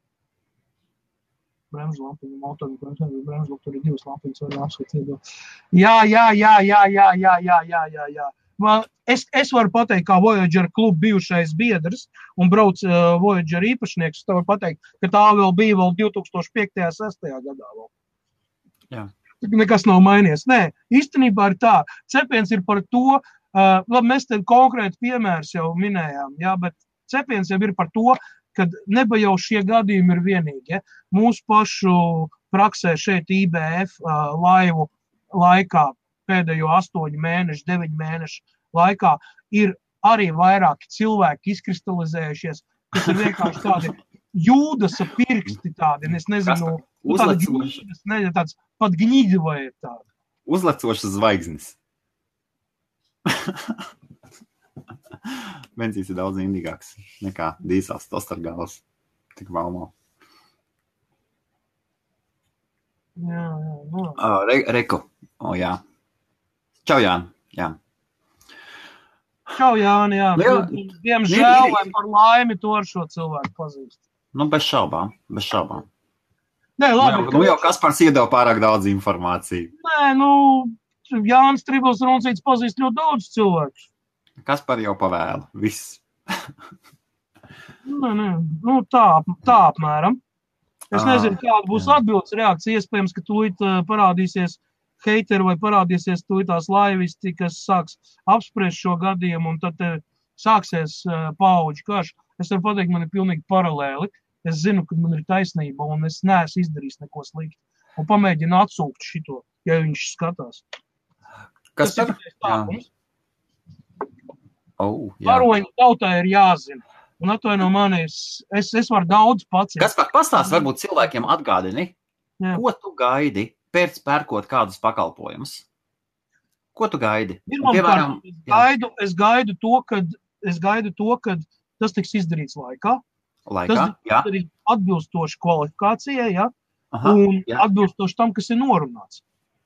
Bremžu lampiņu, motoru bremžu, bremžu, tur ir divas lampiņas, var apskatīt. Jā, jā, jā, jā, jā, jā, jā, jā, jā, jā. Man- Es, es varu pateikt, kā Voyager kluba bijušais biedrs un brauc uh, Voyager īpašnieks, tev varu pateikt, ka tā vēl bija vēl 2005. un 2006. gadā. Vēl. Jā. Nekas nav mainījies. Nē, īstenībā ir tā. Cepiens ir par to, uh, labi, mēs te konkrēti piemērus jau minējām, jā, bet cepiens jau ir par to, ka neba jau šie gadījumi ir vienīgi. Ja? Mūsu pašu praksē šeit IBF uh, laivu laikā pēdējo astoņu mēnešu, deviņu mēnešu laikā ir arī vairāki cilvēki izkristalizējušies, kas ir vienkārši tādi jūdas pirksti, tādi, es nezinu, nu, tādi jūdas, ne, tāds pat gnīdi vai tādi. uzlecošs zvaigznes. Benzīns ir daudz indīgāks nekā dīzels, tas ar galvas. Tik valmo. Jā, jā, nu. Uh, re, reku. O, jā. Čau, Jāni. Jā. Čau, Jāni, jā. Nu, jā. Diemžēl, vai par laimi to ar šo cilvēku pazīst. Nu, bez šaubām. Bez šaubām. Nē, Nu, labi. jau, nu, jau Kaspars iedeva pārāk daudz informāciju. Nē, nu, Jānis Tribals Runcīts pazīst ļoti daudz cilvēku. Kaspar jau pavēla. Viss. Nē, nē, nu, tā, tā apmēram. Es Ā, nezinu, kāda būs atbildes reakcija. Iespējams, ka tūlīt uh, parādīsies heiteri vai parādīsies tūlītās laivisti, kas sāks apspriest šo gadījumu, un tad sāksies paauģu karš. Es varu pateikt, man ir pilnīgi paralēli. Es zinu, ka man ir taisnība, un es neesmu izdarījis neko sliktu. Un pamēģinu atsūkt šito, ja viņš skatās. Kas Tas ir? sākums. Oh. Varoņu tautai ir jāzina. Un atvaino mani, es, es, es varu daudz pats. Kas par pastāst, varbūt cilvēkiem atgādini, Jā. ko tu gaidi pēc pērkot kādus pakalpojumus? Ko tu gaidi? Un, Pirmkārt, Piemēram, es gaidu, es gaidu to, kad, es gaidu to, kad tas tiks izdarīts laikā. laikā, Tas jā, izdarīts atbilstoši kvalifikācijai, ja? aha, un jā. atbilstoši tam, kas ir norunāts.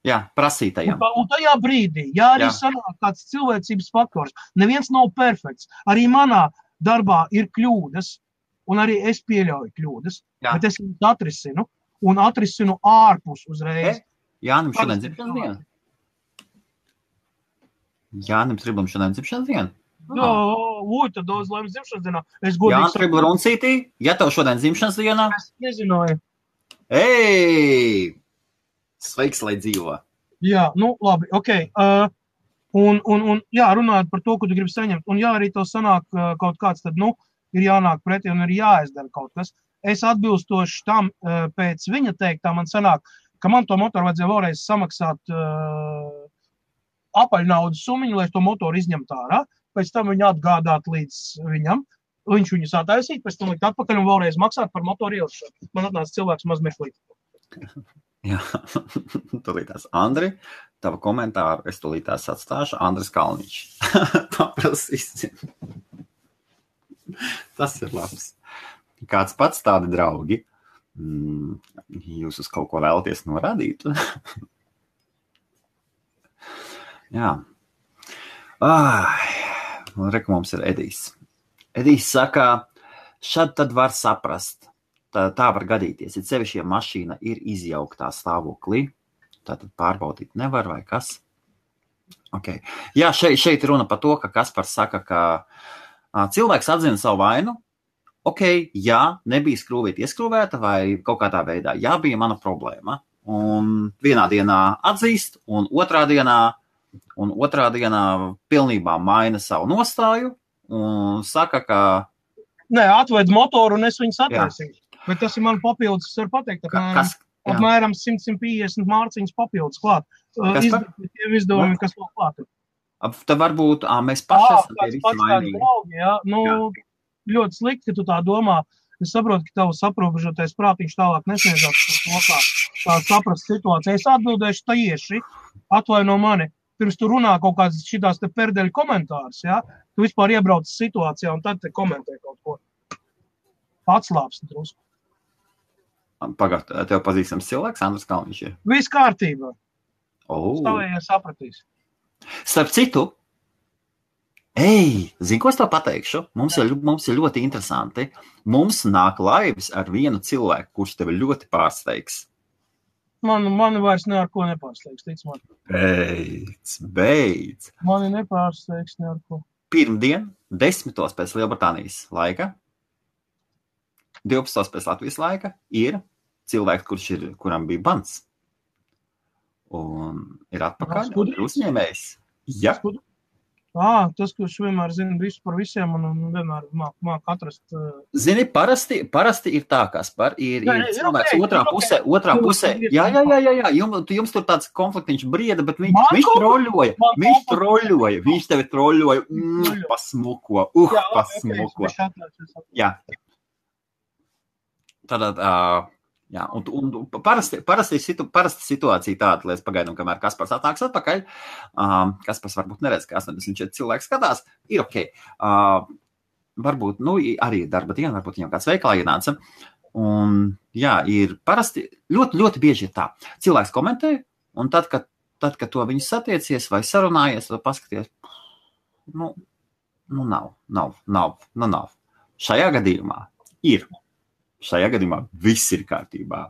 jā, Un, prasītajam. tā- un tajā brīdī, ja arī Jā. sanāk kāds cilvēcības faktors, neviens nav perfekts. Arī manā darbā ir kļūdas, un arī es pieļauju kļūdas, Jā. bet es viņus atrisinu un atrisinu ārpus uzreiz. Jānim šodien dzimšanas diena. Jānim Triblam šodien dzimšanas diena. Jā, ui, tad daudz laimes dzimšanas dienā. Es Jā, godīgi Tribla Runcītī, ja tev šodien dzimšanas diena, es nezināju. ej! Sveiks, lai dzīvo! Jā, nu labi, ok. Uh, un, un, un jā, runājot par to, ko tu gribi saņemt, un jā, arī tev sanāk uh, kaut kāds, tad, nu, ir jānāk pretī un ir jāizdara kaut kas. Es atbilstoši tam, uh, pēc viņa teiktā, man sanāk, ka man to motoru vajadzēja vēlreiz samaksāt uh, apaļnaudas summu, lai to motoru izņemtu ārā, pēc tam viņu atgādāt līdz viņam. Viņš viņu sataisīja, pēc tam likt atpakaļ un vēlreiz maksāt par motoru ielišanu. Man atnāca cilvēks mazmeklīt. Jā, tūlītās. Andri, tava komentāru es tūlītās atstāšu. Andris Kalniņš. Paprasīsim. Tas ir labs. Kāds pats tādi draugi. Mm, Jūs uz kaut ko vēlaties norādīt? Jā. Ai, Reku mums ir Edijs. Edijs saka, šad tad var saprast, tā, tā var gadīties. Ir sevišķi, ja mašīna ir izjauktā stāvoklī, tad pārbaudīt nevar vai kas. Okay. Jā, šeit, šeit runa par to, ka Kaspars saka, ka cilvēks atzina savu vainu. Ok, jā, nebija skrūvīta ieskrūvēta vai kaut kādā veidā. Jā, bija mana problēma. Un vienā dienā atzīst, un otrā dienā, un otrā dienā pilnībā maina savu nostāju un saka, ka Nē, atved motoru un es viņu sataisīju. Bet tas ir man papildus, es varu pateikt, apmēram, kas, jā. apmēram 100-150 mārciņas papildus klāt. Kas par- Izdarīt tie izdevumi, kas vēl klāt. Tad varbūt ā, mēs paši Ā, esam tie visi vainīgi. draugi, jā. Nu, ļoti slikti, ka tu tā domā. Es saprotu, ka tavs aprobežotais prātiņš tālāk nesniedzās par to, kā, kā saprast situāciju. Es atbildēšu tieši, atvaino mani. Pirms tu runā kaut kādas te perdeļu komentārus, jā, tu vispār iebrauc situācijā un tad komentē kaut ko. Atslāps drusku. Pagaidā, tev pazīstams cilvēks, Andris Kalniņš. Viss kārtībā. Oh. Stāvējies sapratīs. Starp citu, ej, zini, ko es tev pateikšu? Mums ir, mums ir ļoti interesanti. Mums nāk laivas ar vienu cilvēku, kurš tevi ļoti pārsteigs. Man, man vairs ne ar ko nepārsteigts, tic man. Beidz, beidz. Mani nepārsteigts ne ar ko. Pirmdien, desmitos pēc Lielbritānijas laika, 12. pēc Latvijas laika, ir cilvēks, kurš ir, kuram bija bans. Un ir atpakaļ. ir Uzņēmējs. Jā, Ah, tas, kurš vienmēr zina visu par visiem un, un vienmēr māk, māk atrast. Uh, Zini, parasti, parasti ir tā, kas par ir, Jā, jā, ir cilvēks ok, otrā ir ok. pusē, otrā Cilvēks pusē. Jā, jā, jā, jā, jā. Jums, jums tur tāds konfliktiņš brieda, bet viņš, Man viņš troļoja. Man Viņš konflikts? troļoja, viņš tevi troļoja. Mm, pasmuko, uh, jā, pasmuko. atļaušos. Jā. Tātad, uh, jā, un, un, parasti, parasti, situ, parasti situācija tāda, lai es pagaidām, kamēr Kaspars atnāks atpakaļ, um, Kaspars varbūt neredz, ka 84 cilvēki skatās, ir ok. Uh, varbūt, nu, arī ir darba diena, varbūt viņam kāds veikalā ienāca. Un, jā, ir parasti, ļoti, ļoti bieži tā. Cilvēks komentē, un tad, kad, tad, kad to viņu satiecies vai sarunājies, tad paskaties, nu, nu nav, nav, nav, nu nav. Šajā gadījumā ir. Šajā gadījumā viss ir kārtībā.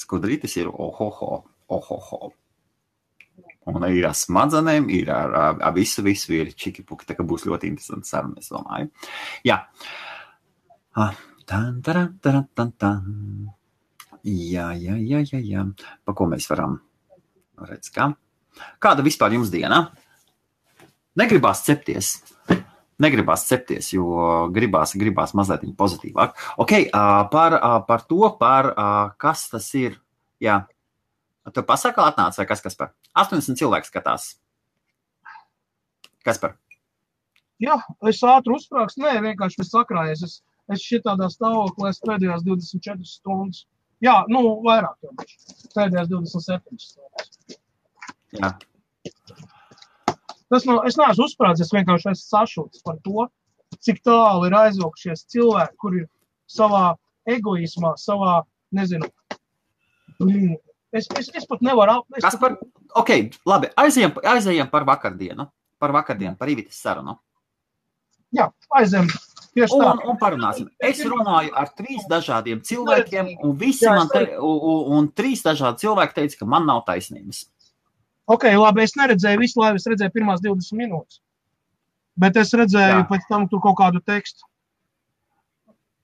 Skudrītis ir ohoho, ohoho. Un ir ar smadzenēm, ir ar, ar, ar visu, visu ir čikipuki. Tā kā būs ļoti interesanti saruna, es domāju. Jā. Ah, tan, taran, taran, tan, tan. Jā, jā, jā, jā, jā. Pa ko mēs varam redzēt? Kā? Kāda vispār jums diena? Negribās cepties. Negribās cepties, jo gribās, gribās mazliet pozitīvāk. Ok, par, par to, par kas tas ir. Jā. Tu pasakā atnāc vai kas, kas par? 80 cilvēku skatās. Kas par? Jā, es ātri uzsprāgstu. Nē, vienkārši es sakrājies. Es, es šitādā stāvoklī pēdējās 24 stundas. Jā, nu, vairāk jau. Pēdējās 27 stundas. Jā. Tas nav, es neesmu uzsprādzis, es vienkārši esmu sašutis par to, cik tālu ir aizvilkušies cilvēki, kuri ir savā egoismā, savā, nezinu, es, es, es pat nevaru apmest. Kas par, ok, labi, aizējam, aizējam par vakardienu, par vakardienu, par Ivitas sarunu. Jā, aizējam. Tieši. Un, un parunāsim. Es runāju ar trīs dažādiem cilvēkiem, un visi man te, un, un, un trīs dažādi cilvēki teica, ka man nav taisnības. Ok, labi, es neredzēju visu laivu, es redzēju pirmās 20 minūtes. Bet es redzēju Jā. pēc tam tur kaut kādu tekstu.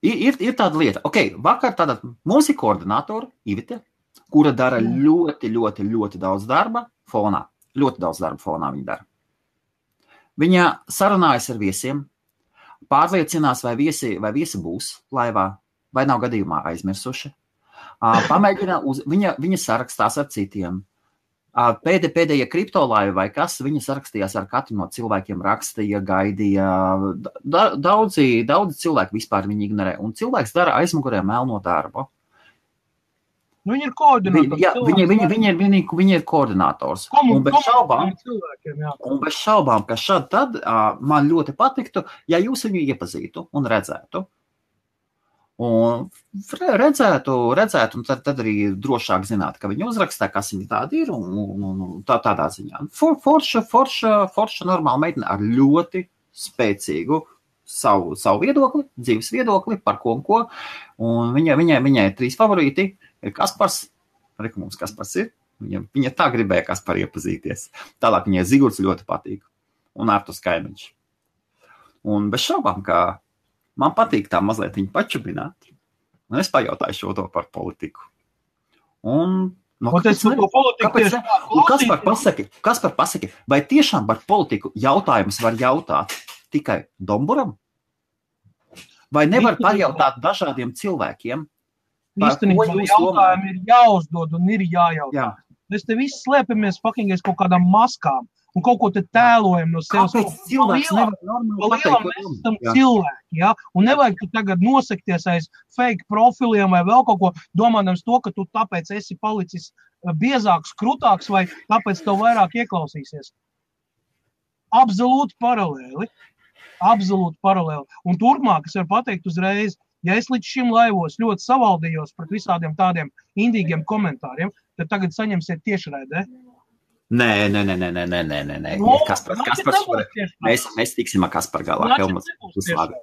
Ir, ir, ir tāda lieta, ok, vakar tāda mums ir koordinātora Ivite, kura dara ļoti, ļoti, ļoti daudz darba fonā. Ļoti daudz darba fonā viņa dara. Viņa sarunājas ar viesiem, pārliecinās, vai viesi, vai viesi būs laivā, vai nav gadījumā aizmirsuši. Pamēģina, uz, viņa, viņa sarakstās ar citiem, Pēdē, pēdējie kriptolaivi vai kas, viņi sarakstījās ar katru no cilvēkiem, rakstīja, gaidīja. Da, daudzi, daudzi cilvēki vispār viņu ignorē, un cilvēks dara aizmugurē melno darbu. Nu, viņi ir koordinātori. Jā, viņi, viņi, viņi, ir, viņi, viņi ir koordinators. Komu, un bez šaubām, un bez šaubām, ka šad tad uh, man ļoti patiktu, ja jūs viņu iepazītu un redzētu. Un redzētu, redzētu un tad, tad arī drošāk zināt, ka viņi uzrakstā, kas viņi tādi ir. Un, un, un tā, tādā ziņā. For, forša, forša, forša normāla meitene ar ļoti spēcīgu savu, savu viedokli, dzīves viedokli, par ko un ko. Un viņa, viņai, viņai ir trīs favorīti. Ir Kaspars, arī mums Kaspars ir. Viņa, viņa tā gribēja Kasparu iepazīties. Tālāk viņai Zigurds ļoti patīk. Un Artus Kaimiņš. Un bez šaubām, ka Man patīk tā mazliet viņa pačubināt. Un es pajautāju šo to par politiku. Un, no, kāpēc, es to politiku kāpēc, kas par pasaki, kas par pasaki, vai tiešām par politiku jautājumus var jautāt tikai Domburam? Vai nevar pajautāt dažādiem cilvēkiem? Īstenībā jautājumi ir jāuzdod un ir jājautā. Jā. Mēs te visi fucking aiz kaut kādām maskām un kaut ko te tēlojam no sevis. Kāpēc cilvēks nevar normāli pateikt, mēs esam cilvēki, ja? Un nevajag tu tagad nosakties aiz fake profiliem vai vēl kaut ko, domādams to, ka tu tāpēc esi palicis eh, biezāks, krutāks vai tāpēc tev vairāk ieklausīsies. Absolūti paralēli. Absolūti paralēli. Un turpmāk es varu pateikt uzreiz, ja es līdz šim laivos ļoti savaldījos pret visādiem tādiem indīgiem komentāriem, tad tagad saņemsiet tiešraidē. Nē, nē, nē, nē, nē, nē, nē, nē, nē. No, Kaspars, Kaspars, mēs, mēs tiksim ar Kasparu galā. Uzslāga.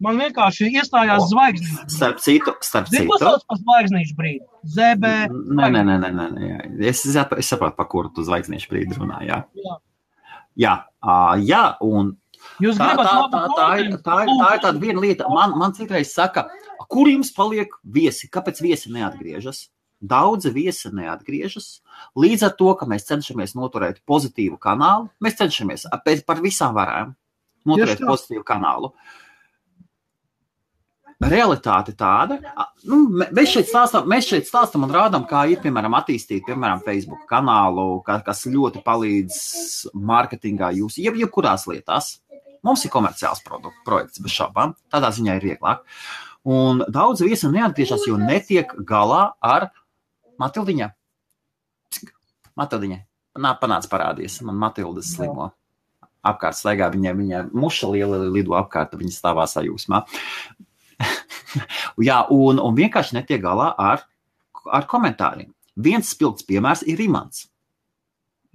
Man vienkārši iestājās zvaigznes. Starp citu, starp citu. Zinu, kas par zvaigznīšu brīdi? ZB. Nē, nē, nē, nē, nē. Es, es saprotu, pa kuru tu zvaigznīšu brīdi runā, jā. Jā. Jā, uh, jā un Jūs tā, tā, tā, tā, ir, tā, ir, tā ir tāda viena lieta. Man, man citreiz saka, kur jums paliek viesi? Kāpēc viesi neatgriežas? Daudzi viesi neatgriežas. Līdz ar to, ka mēs cenšamies noturēt pozitīvu kanālu, mēs cenšamies par visām varām noturēt pozitīvu kanālu. Realitāte tāda, nu, mēs šeit stāstām, mēs šeit stāstām un rādām, kā ir, piemēram, attīstīt, piemēram, Facebook kanālu, kas ļoti palīdz mārketingā jūs, jeb jebkurās lietās. Mums ir komerciāls produkts, projekts bez šaubām, tādā ziņā ir vieglāk. Un daudz viesi neatgriežas, jo netiek galā ar Matildiņa. Matildiņa. Nā, panāc parādījies. Man Matildas slimo. Apkārt staigā viņa, viņa muša liela lido apkārt, viņa stāvā sajūsmā. Jā, un, un vienkārši netiek galā ar, ar komentāriem. Viens spilgts piemērs ir Imants.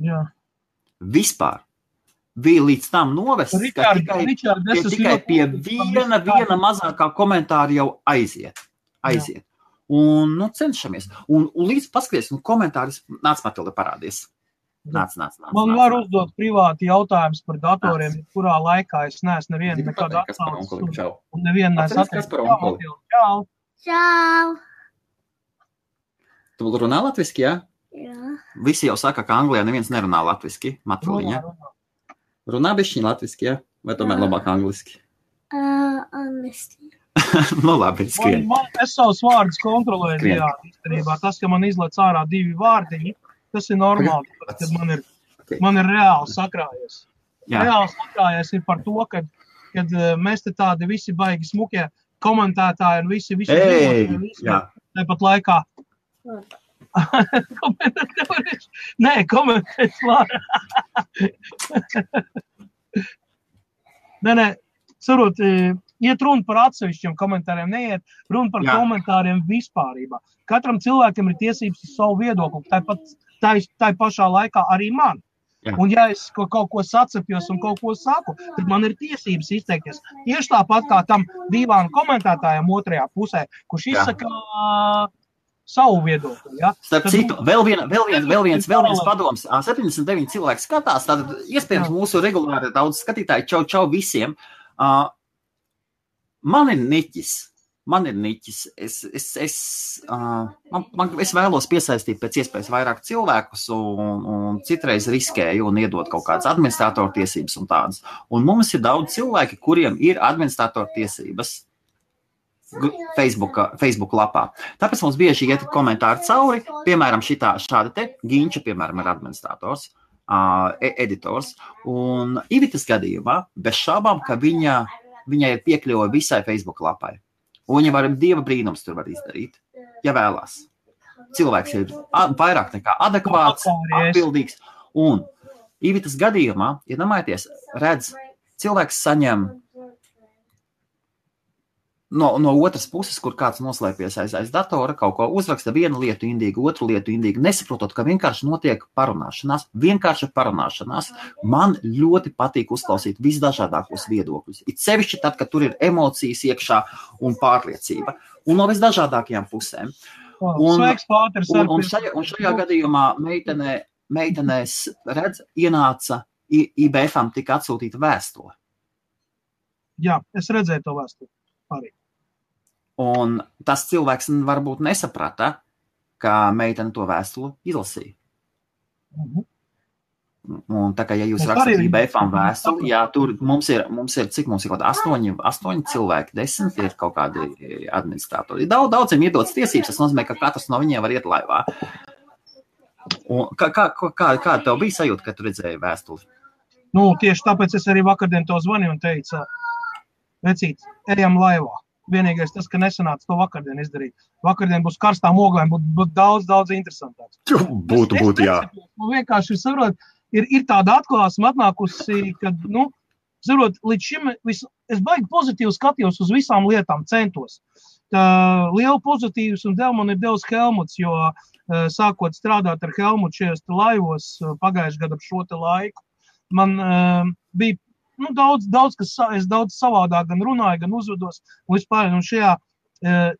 Jā. Vispār bija līdz tam novests, Richard, ka tikai, Richard, pie, tikai pie viena, viena mazākā komentāra jau aiziet. aiziet. Jā. Un nu, cenšamies. Un, un līdz paskaties, un komentārus nāc, Matilda, parādies. Nāc, nāc, nāc, Man nāc, var nāc. uzdot privāti jautājumus par datoriem, nāc. kurā laikā es neesmu nevienu nekādu atsaucu. Un nevienu neesmu atceries. Čau! Čau! Tu runā latviski, jā? Jā. Visi jau saka, ka Anglijā neviens nerunā latviski. Matruliņa. Runā, runā. Runā bišķiņ latviski, jā? Vai tomēr Jā. labāk angliski? Uh, angliski. nu labi, Man, man, es savus vārdus kontrolēju. Skrien. Jā, īstenībā tas, ka man izlaiž ārā divi vārdiņi, tas ir normāli. tāpēc, Kad man ir, Ok. man ir reāli sakrājies. Jā, Reāli sakrājies ir par to, ka kad, eh, mēs te tādi visi baigi smukie komentētāji un visi, visi Ei, visi jā. Tāpat laikā. Nē, komentēt var. nē, nē, sarot, iet runa par atsevišķiem komentāriem, neiet runa par Jā. Jā. komentāriem vispārībā. Katram cilvēkam ir tiesības uz savu viedokli, tāpat tā, tā pašā laikā arī man. Jā. Un, ja es kaut ko sacepjos un kaut ko saku, tad man ir tiesības izteikties. Tieši tāpat kā tam divām komentētājiem otrajā pusē, kurš Jā. izsaka uh, savu viedokli. Ja? Starp Tad- citu, vēl, viena, vēl, viens, vēl, viens, vēl viens padoms. Ā, 79 cilvēki skatās. Tātad, iespējams, Jā. mūsu regulāri daudz skatītāji, čau, čau visiem. Uh, man ir niķis. Man ir niķis. Es, es, es, uh, man, man, es vēlos piesaistīt pēc iespējas vairāk cilvēkus, un, un citreiz riskēju un iedot kaut kādas administratoru tiesības un tādas. Un mums ir daudz cilvēki, kuriem ir administratoru tiesības. Facebook, Facebook lapā. Tāpēc mums bieži iet komentāri cauri. Piemēram, šitā, šāda te Ginča, piemēram, ir administrators, uh, editors. Un Ivitas gadījumā, bez šaubām, ka viņa, viņai ir piekļuve visai Facebook lapai. Un viņa var dieva brīnums tur var izdarīt, ja vēlās. Cilvēks ir vairāk nekā adekvāts, atbildīgs. Un Ivitas gadījumā, ja domājaties, redz, cilvēks saņem no, no otras puses, kur kāds noslēpjas aiz, aiz datora, kaut ko uzraksta vienu lietu, indīgi, otru lietu, indīgi, nesaprotot, ka vienkārši notiek parunāšanās, vienkārši parunāšanās. Man ļoti patīk uzklausīt visdažādākos viedokļus. It sevišķi tad, kad tur ir emocijas iekšā un pārliecība. Un no visdažādākajām pusēm. Un-. Un, un, šajā, un šajā gadījumā meitene, meitenēs redz, ienāca IBFam tika atsūtīta vēstule. Jā, es redzēju to vēstuli. Arī. Un tas cilvēks varbūt nesaprata, ka meitene to vēstuli izlasīja. Mhm. Un tā kā ja jūs arī- IBFam vēstuli, jā, tur mums ir, mums ir cik mums ir kaut kādi astoņi, astoņi cilvēki, desmit ir kaut kādi administratori. Daudz, daudziem iedodas tiesības, tas nozīmē, ka katrs no viņiem var iet laivā. Un kā, kā, kā, kā tev bija sajūta, kad tu redzēji vēstuli? Nu, tieši tāpēc es arī vakardien to zvanīju un teicu, vecīt, ejam laivā. Vienīgais tas, ka nesanāca to vakardien izdarīt. Vakardien būs karstām oglēm, būtu būt daudz, daudz interesantāks. Būtu, būtu, jā. Man vienkārši saprot, ir, ir tāda atklāsme atnākusi, ka, nu, saprot, līdz šim vis, es baigi pozitīvi skatījos uz visām lietām, centos. Tā, lielu pozitīvus un devu man ir devis Helmuts, jo eh, sākot strādāt ar Helmutu šajos laivos eh, pagājušajā gadā ap šo laiku, man uh, bija nu, daudz, daudz, kas es daudz savādāk gan runāju, gan uzvedos. Un vispār un šajā uh,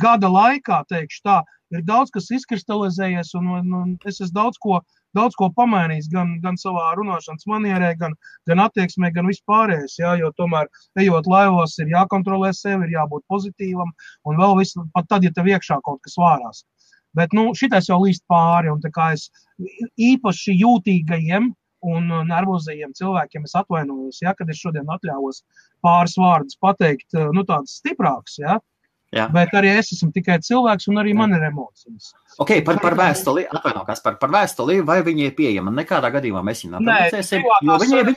gada laikā, teikšu tā, ir daudz kas izkristalizējies, un, un, un es esmu daudz ko, daudz ko pamainījis gan, gan savā runāšanas manierē, gan, gan attieksmē, gan vispārējais. Jā, jo tomēr, ejot laivos, ir jākontrolē sevi, ir jābūt pozitīvam, un vēl viss, pat tad, ja tev iekšā kaut kas vārās. Bet nu, šitais jau līst pāri, un tā kā es īpaši jūtīgajiem un nervozajiem cilvēkiem es atvainojos, ja, kad es šodien atļāvos pāris vārdus pateikt, nu, tāds stiprāks. Ja, Jā. Bet arī es esmu tikai cilvēks, un arī man ir emocijas. Ok, par, par vēstuli, atvainojos, par, par vēstuli, vai viņa ir pieejama? Nekādā gadījumā mēs viņu nepublicēsim, viņa ir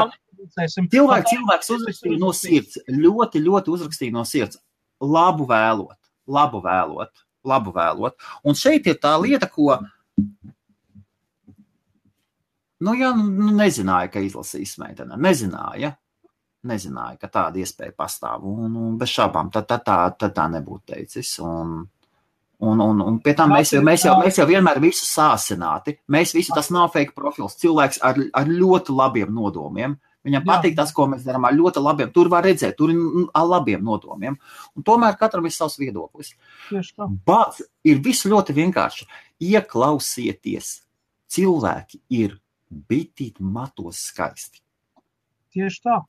nepublicēsim. Cilvēks, cilvēks uzrakstīja no sirds, ļoti, ļoti uzrakstīja no sirds. Labu vēlot, labu vēlot, labu vēlot. Un šeit ir tā lieta, ko. Nu, jā, nu, nezināja, ka izlasīs meitene. Nezināja. Nezināja, ka tāda iespēja pastāv. Un, un bez šaubām, tad tā, tā, tā, tā nebūtu teicis. Un, un, un, un pie tā mēs, jau- mēs, jau, mēs jau vienmēr visu sāsināti. Mēs visi tas nav fake profils. Cilvēks ar, ar ļoti labiem nodomiem. Viņam patīk tas, ko mēs darām ar ļoti labiem. Tur var redzēt, tur ir mm, ar labiem nodomiem. Un tomēr katram ir savs viedoklis. Tā. Bet ir viss ļoti vienkārši. Ieklausieties, cilvēki ir bitīgi matos skaisti. Tieši tā.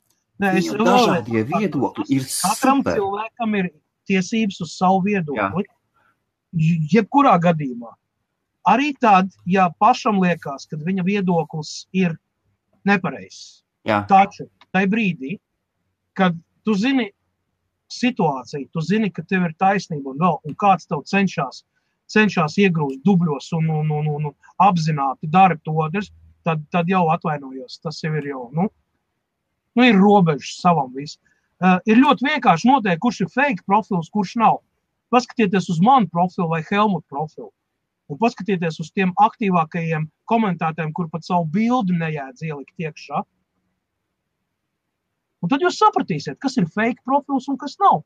Nē, es vēlreiz dažādie atkārtoju, viedokļi ir Katram super. cilvēkam ir tiesības uz savu viedokli. jebkurā gadījumā. Arī tad, ja pašam liekas, ka viņa viedoklis ir nepareizs. Jā. Taču tajā brīdī, kad tu zini situāciju, tu zini, ka tev ir taisnība un, vēl, un kāds tev cenšas, cenšas iegrūst dubļos un, un, un, un, un apzināti dara to otrs, tad, tad jau atvainojos. Tas jau ir jau, nu, nu ir robežas savam visam. Uh, ir ļoti vienkārši noteikt, kurš ir fake profils, kurš nav. Paskatieties uz manu profilu vai Helmuta profilu. Un paskatieties uz tiem aktīvākajiem komentētājiem, kur pat savu bildi nejēdz ielikt iekšā. Un tad jūs sapratīsiet, kas ir fake profils un kas nav.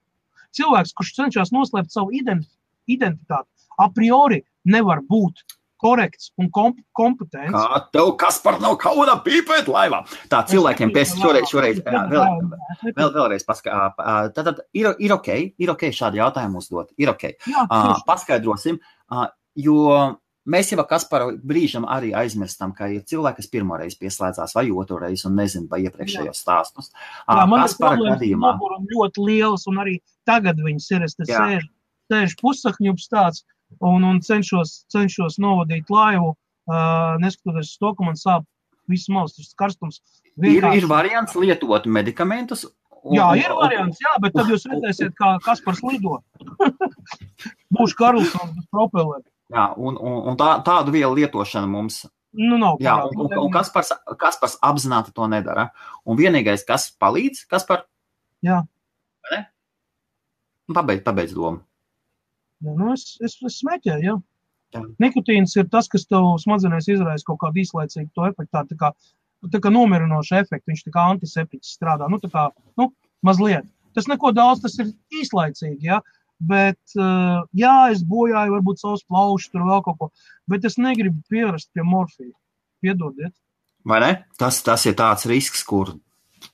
Cilvēks, kurš cenšas noslēpt savu identi- identitāti, a priori nevar būt korekts un komp kompetents. Kā tev kas par nav kauna pīpēt laivā? Tā cilvēkiem pēc šoreiz, šoreiz vēl, vēl, vēlreiz paskaidrot. Tad ir, ir ok, ir ok šādi jautājumi uzdot. Ir ok. Jā, Uh, paskaidrosim, uh, jo mēs jau ar Kasparu brīžam arī aizmirstam, ka ir cilvēki, kas pirmoreiz pieslēdzās vai otru reizi un nezina vai iepriekšējos stāstus. Jā, man ir problēmas ļoti liels, un arī tagad viņas ir. Es te Jā. sēžu, sēžu pussakņups tāds un, un cenšos, cenšos novadīt laivu, uh, neskatoties uz to, ka man sāp viss malas, tas karstums. Ir, Vienkārši- ir variants lietot medikamentus. un- Jā, un- ir variants, jā, bet tad jūs redzēsiet, kā Kaspars lido. Būšu Karlsons bez propelera. Jā, un, un, un tā, tādu vielu lietošana mums Nu, nav Jā, un, un, un Kaspars, Kaspars apzināti to nedara. Un vienīgais, kas palīdz, Kaspar, Jā. nu, pabeidz, pabeidz domu. Nu es, es, es smēķēju, jā. Jā. Nikotīns ir tas, kas tev smadzenēs izraisa kaut kādu īslaicīgu to efektu, tā, tā kā, tā kā nomierinošu efektu. Viņš tā kā antiseptiķis strādā, nu tā kā, nu, mazliet. Tas neko daudz, tas ir īslaicīgi, jā. Bet, uh, jā, es bojāju varbūt savus plaušus, tur vēl kaut ko, bet es negribu pierast pie morfija. Piedodiet. Vai ne? Tas, tas ir tāds risks, kur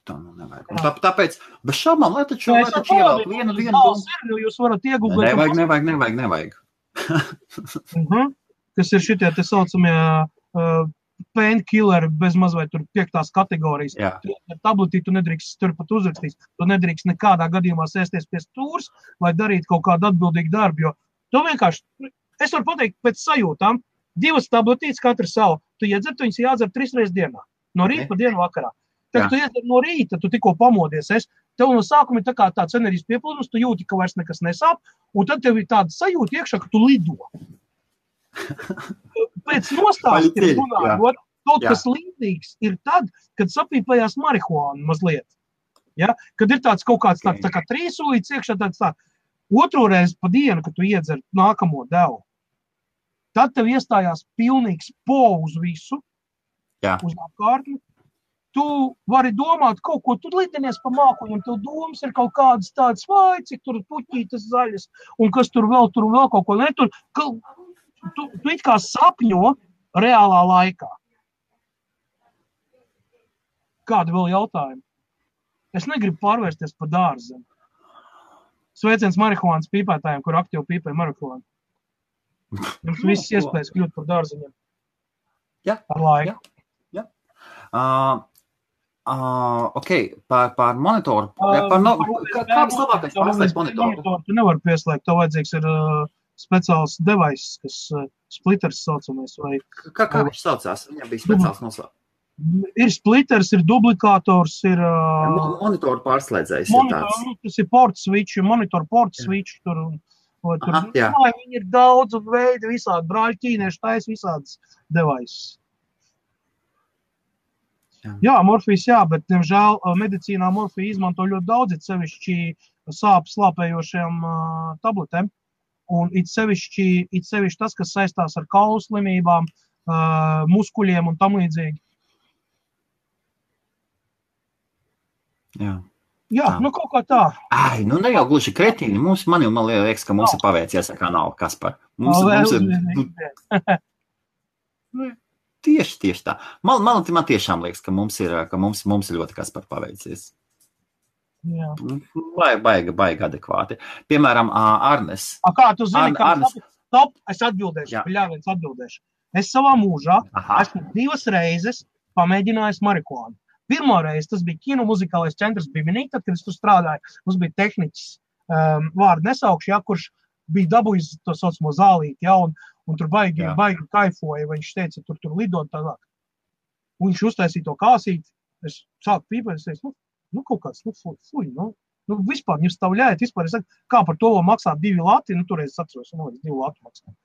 tā nu nevajag. Tā, tāpēc, bez šaubām, lai taču, Es taču ievelk vienu, vienu domu. jūs varat iegūt. Nevajag, nevajag, nevajag, nevajag. Uh -huh. Kas ir šitie tā saucamie uh, painkilleri bez mazliet tur piektās kategorijas. Jā, Tabletī tu nedrīkst turpat uzrakstīt. Tu nedrīkst nekādā gadījumā sēsties pie stūres, lai darītu kaut kādu atbildīgu darbu. Jo tu vienkārši, es varu pateikt pēc sajūtām, divas tabletītes katra savu. Tu iedzer, tu viņas jādzer trīs reizes dienā. No rīta Ok. pa dienu vakarā. Tad, Jā. tu iedzer no rīta, tu tikko pamodies. Es, tev no sākuma ir tā tāds enerģijas pieplūdums, tu jūti, ka vairs nekas nesāp, un tad tev ir tāda sajūta iekšā, ka tu lido. Pēc nostāstiem runājot, kaut Jā. kas līdzīgs ir tad, kad sapīpējās marihuāna mazliet. Ja? Kad ir tāds kaut kāds tāds tā kā trīsulīts iekšā, tāds tā, otro reizi pa dienu, kad tu iedzer nākamo devu, tad tev iestājās pilnīgs po uz visu, Jā. uz apkārtni. Tu vari domāt, kaut ko tur lidinies pa mākoņiem, tev domas ir kaut kādas tādas, vai cik tur puķītas zaļas, un kas tur vēl, tur vēl kaut ko netur. Ka, tu, tu it kā sapņo reālā laikā. Kādi vēl jautājumi? Es negribu pārvērsties par dārzu. Sveiciens marihuānas pīpētājiem, kur aktīvi pīpē marihuānu. Jums viss iespējas kļūt par dārziņiem. Jā. Ar laiku. Uh, uh, ok, par, par monitoru. Uh, par no, kā, kā vislabākais pārslēgt monitoru? monitoru? Tu nevari pieslēgt, tev vajadzīgs ir uh, speciāls device, kas uh, splitters saucamais. Vai Kā, kā viņš saucās? Viņam bija speciāls nosaukums. ir splitters, ir dublikators, ir uh, Mo- Monitoru pārslēdzējs ir monitor, tāds. nu, tas ir port switch, monitor port Jā. switch. Tur, vai tur, Aha, jā. jā, viņi ir daudz veidu, visādi brāļi ķīnieši taisa visādas devices. Jā. Jā, morfijas, jā, bet, diemžēl, medicīnā morfiju izmanto ļoti daudz, it sevišķi sāpes slāpējošiem uh, tabletēm. Un it sevišķi, it sevišķi tas, kas saistās ar kaulu slimībām, uh, muskuļiem un tam līdzīgi. Jā. Jā, Tā. nu kaut kā tā. Ai, nu ne jau gluži kretīni. Mums, man jau man liekas, ka mums ir paveicies ar kanālu Kaspar. Mums, Vēl mums ir tieši, tieši tā. Man, man, man tiešām liekas, ka mums ir, ka mums, mums ir ļoti Kaspar paveicies. Jā. Vai, baigi, baigi adekvāti. Piemēram, Arnes. A, kā tu zini, Arn- ka Arnis. Stop, es atbildēšu. Jā. Jā, viens atbildēšu. Es savā mūžā Aha, esmu divas reizes pamēģinājis marihuānu. Pirmā reize tas bija kino muzikālais centrs Biminī, tad, kad es tur strādāju. Mums bija tehniķis, um, vārdu nesaukšu, jā, kurš bija dabūjis to saucamo zālīti, ja, un, un tur baigi, Jā. baigi kaifoja, viņš teica, tur, tur lidot tālāk. Un viņš uztaisīja to kāsīti, es sāku pīpēt, es teicu, nu, nu kaut kāds, nu, fuj, fuj, nu, nu vispār, jūs stāvļājat, vispār, es saku, kā par to maksā divi lati, nu, toreiz es atceros, nu, es divi lati maksāju,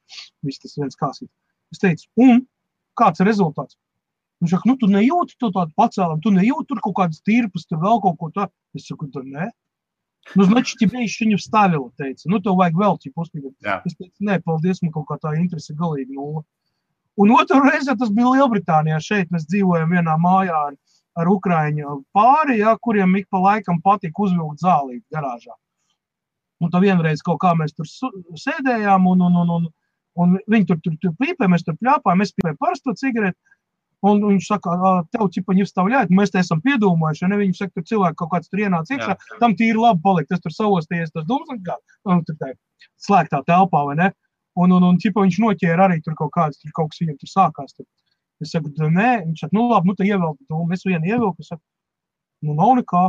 viss tas viens kāsīt. Es teicu, un kāds ir rezultāts? Viņš saka, nu, tu nejūti to tādu pacēlumu, tu nejūti tur kaut kādas tirpas, tur vēl kaut ko tādu. Es saku, tur nē. Nu, значит, тебе еще не вставило, teica. Nu, tev vajag vēl, типа, uzpildīt. Jā. Es teicu, nē, paldies, man kaut kā tā interese galīgi nulle. Un otru reizi tas bija Lielbritānijā. Šeit mēs dzīvojam vienā mājā ar, ar Ukraiņu pāri, ja, kuriem ik pa laikam patīk uzvilkt zālīti garāžā. Un tā vienreiz kaut kā mēs tur su- sēdējām, un, un, un, un, un viņi tur, tur, tur pīpē, mēs tur pļāpājām, es pīpēju parasto cigareti. Un viņš saka, "Ā, tev cipa jau stāvļājot, mēs te esam piedomājuši, un viņi saka, tur cilvēki kaut kāds tur ienāca iekšā, Jā. tam tīri labi palikt, tas tur savosties, tas dums, kā, un tur tā slēgtā telpā, vai ne? Un, un, un cipa viņš noķēra arī tur kaut kāds, tur kaut kas viņam tur sākās. Tur. Es saku, "Da nē, viņš saka, nu labi, nu tad ievelk, un es vienu ievilku, es saku, nu nav nekā.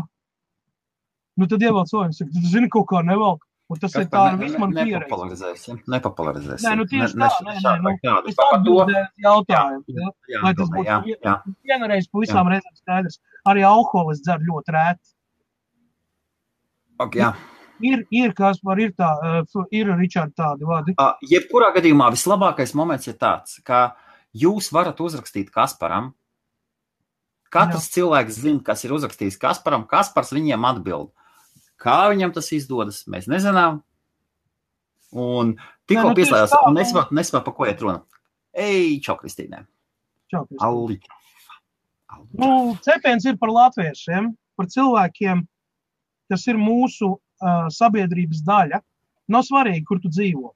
Nu tad ievelk to, viņš saka, tu zini, kaut kā nevelk. Un tas ir tā, viss man pieredze. Nepopularizēsim. Nepopularizēsim. Nē, nu tieši Ne- tā, nē, nē, nu, tādu Es atbildēju jautājumu. ja. Jā, Lai tas būtu jā, jā. Vienreiz pavisam reizēm skaidrs. Arī alkohola es dzeru ļoti rēti. Ok, jā. Ir, ir kas var, ir tā, uh, ir Ričard tādi vārdi. Uh, Jebkurā gadījumā vislabākais moments ir tāds, ka jūs varat uzrakstīt Kasparam. Katrs Jā. cilvēks zina, kas ir uzrakstījis Kasparam. Kaspars viņiem atbild. Kā viņam tas izdodas, mēs nezinām. Un tikko nu, pieslēdzās, un nu. nesaprotu, nesaprotu, par ko iet runa. Ej, čau, Kristīnē. Čau, Kristi. Alli. Nu, cepiens ir par latviešiem, par cilvēkiem, kas ir mūsu uh, sabiedrības daļa. Nav svarīgi, kur tu dzīvo.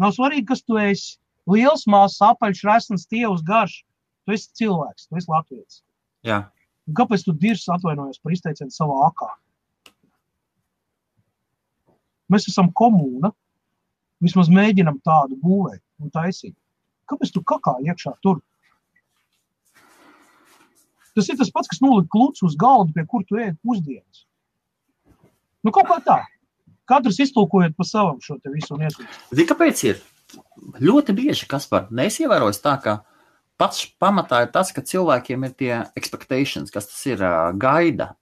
Nav svarīgi, kas tu esi. Liels, mazs, apaļš, resns, tievs, garš. Tu esi cilvēks, tu esi latviečs. Kāpēc tu dirzi atvainojos par izteicienu savā akā? Mēs esam komūna. Vismaz mēģinam tādu būvēt un taisīt. Kāpēc tu kakā iekšā tur? Tas ir tas pats, kas nolika klucu uz galda, pie kur tu ēd pusdienas. Nu, kaut kā tā. Katrs iztulkojiet pa savam šo te visu un iesūtiet. Zini, kāpēc ir? Ļoti bieži, kas par nesievērojis tā, ka pats pamatā ir tas, ka cilvēkiem ir tie expectations, kas tas ir gaida.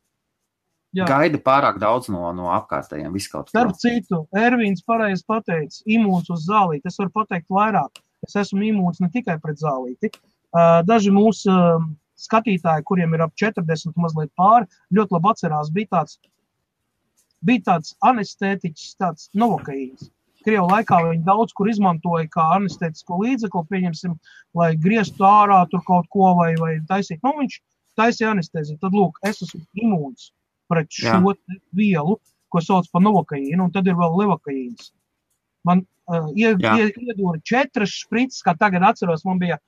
Jā. Gaida pārāk daudz no, no apkārtējiem. Starp citu, Ervīns pareizi pateica, imūns uz zālīti. Es varu pateikt vairāk. Es esmu imūns ne tikai pret zālīti. Daži mūsu skatītāji, kuriem ir ap 40, mazliet pāri, ļoti labi atcerās, bija tāds, bija tāds anestētiķis, tāds novokaīns. Krievu laikā viņi daudz kur izmantoja kā anestētisko līdzekli, pieņemsim, lai grieztu ārā tur kaut ko vai, vai taisītu. Nu, viņš taisīja anestēziju. Tad, lūk, es esmu imūns pret Jā. šo vielu, ko sauc par novakaīnu, un tad ir vēl levakaīns. Man uh, ie, Jā. ie, iedod četras sprites, kā tagad atceros, man bija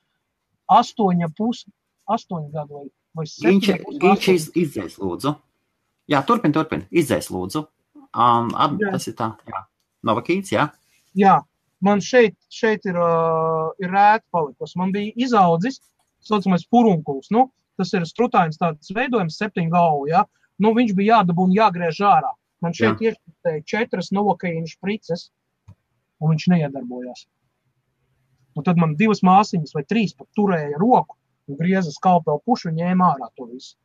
astoņa pus, astoņi gadi vai, vai Viņš septiņi. pus viņš iz, izdzēs, lūdzu. Jā, turpin, turpin. Izdzēs, lūdzu. Um, at, Jā. tas ir tā. Jā. Novakīts, jā. Jā, man šeit, šeit ir, uh, ir rēta palikusi. Man bija izaudzis, saucamais furunkuls. Nu, tas ir strutains tāds veidojums, septiņu galvu. Ja? Nu, viņš bija jādabū un jāgriež ārā. Man šeit ir četras novakaīnu sprices, un viņš neiedarbojās. Un tad man divas māsīņas vai trīs pat turēja roku un grieza skalpeli pušu un ņēma ārā to visu.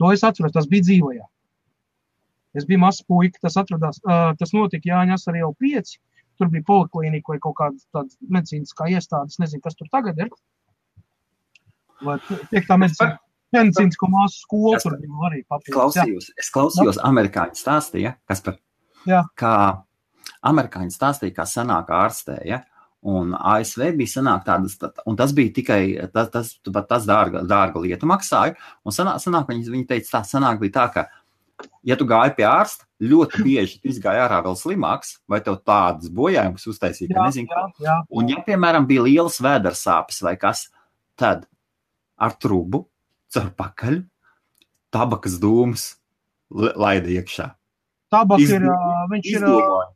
To es atceros, tas bija dzīvajā. Es biju mazs puika, tas atradās, uh, tas notika Jāņas arī jau pieci. Tur bija poliklīnika vai kaut kāda tāda medicīniskā iestāde. Es nezinu, kas tur tagad ir. Vai tiek tā medicīna? Medicīnisko māsu tur par- bija arī papildus. Jā. Klausījos, es klausījos, amerikāņi stāstīja, kas par. Jā. Kā amerikāņi stāstīja, kā senāk ārstēja. Un ASV bija senāk tādas, tā- un tas bija tikai tas, tas, tas, dārga, dārga lieta maksāja. Un senāk, senāk viņi, viņi teica, tā senāk bija tā, ka, ja tu gāji pie ārsta, ļoti bieži tu izgāji ārā vēl slimāks, vai tev tādas bojājumus uztaisīja, ka Jā, nezinu, jā, jā. Un, ja, piemēram, bija lielas vēders sāpes vai kas, tad ar trubu, caur pakaļ, tabakas dūmus la- laida iekšā. Tabaka ir, Izdo- ā, viņš ir ā, Izdomāja.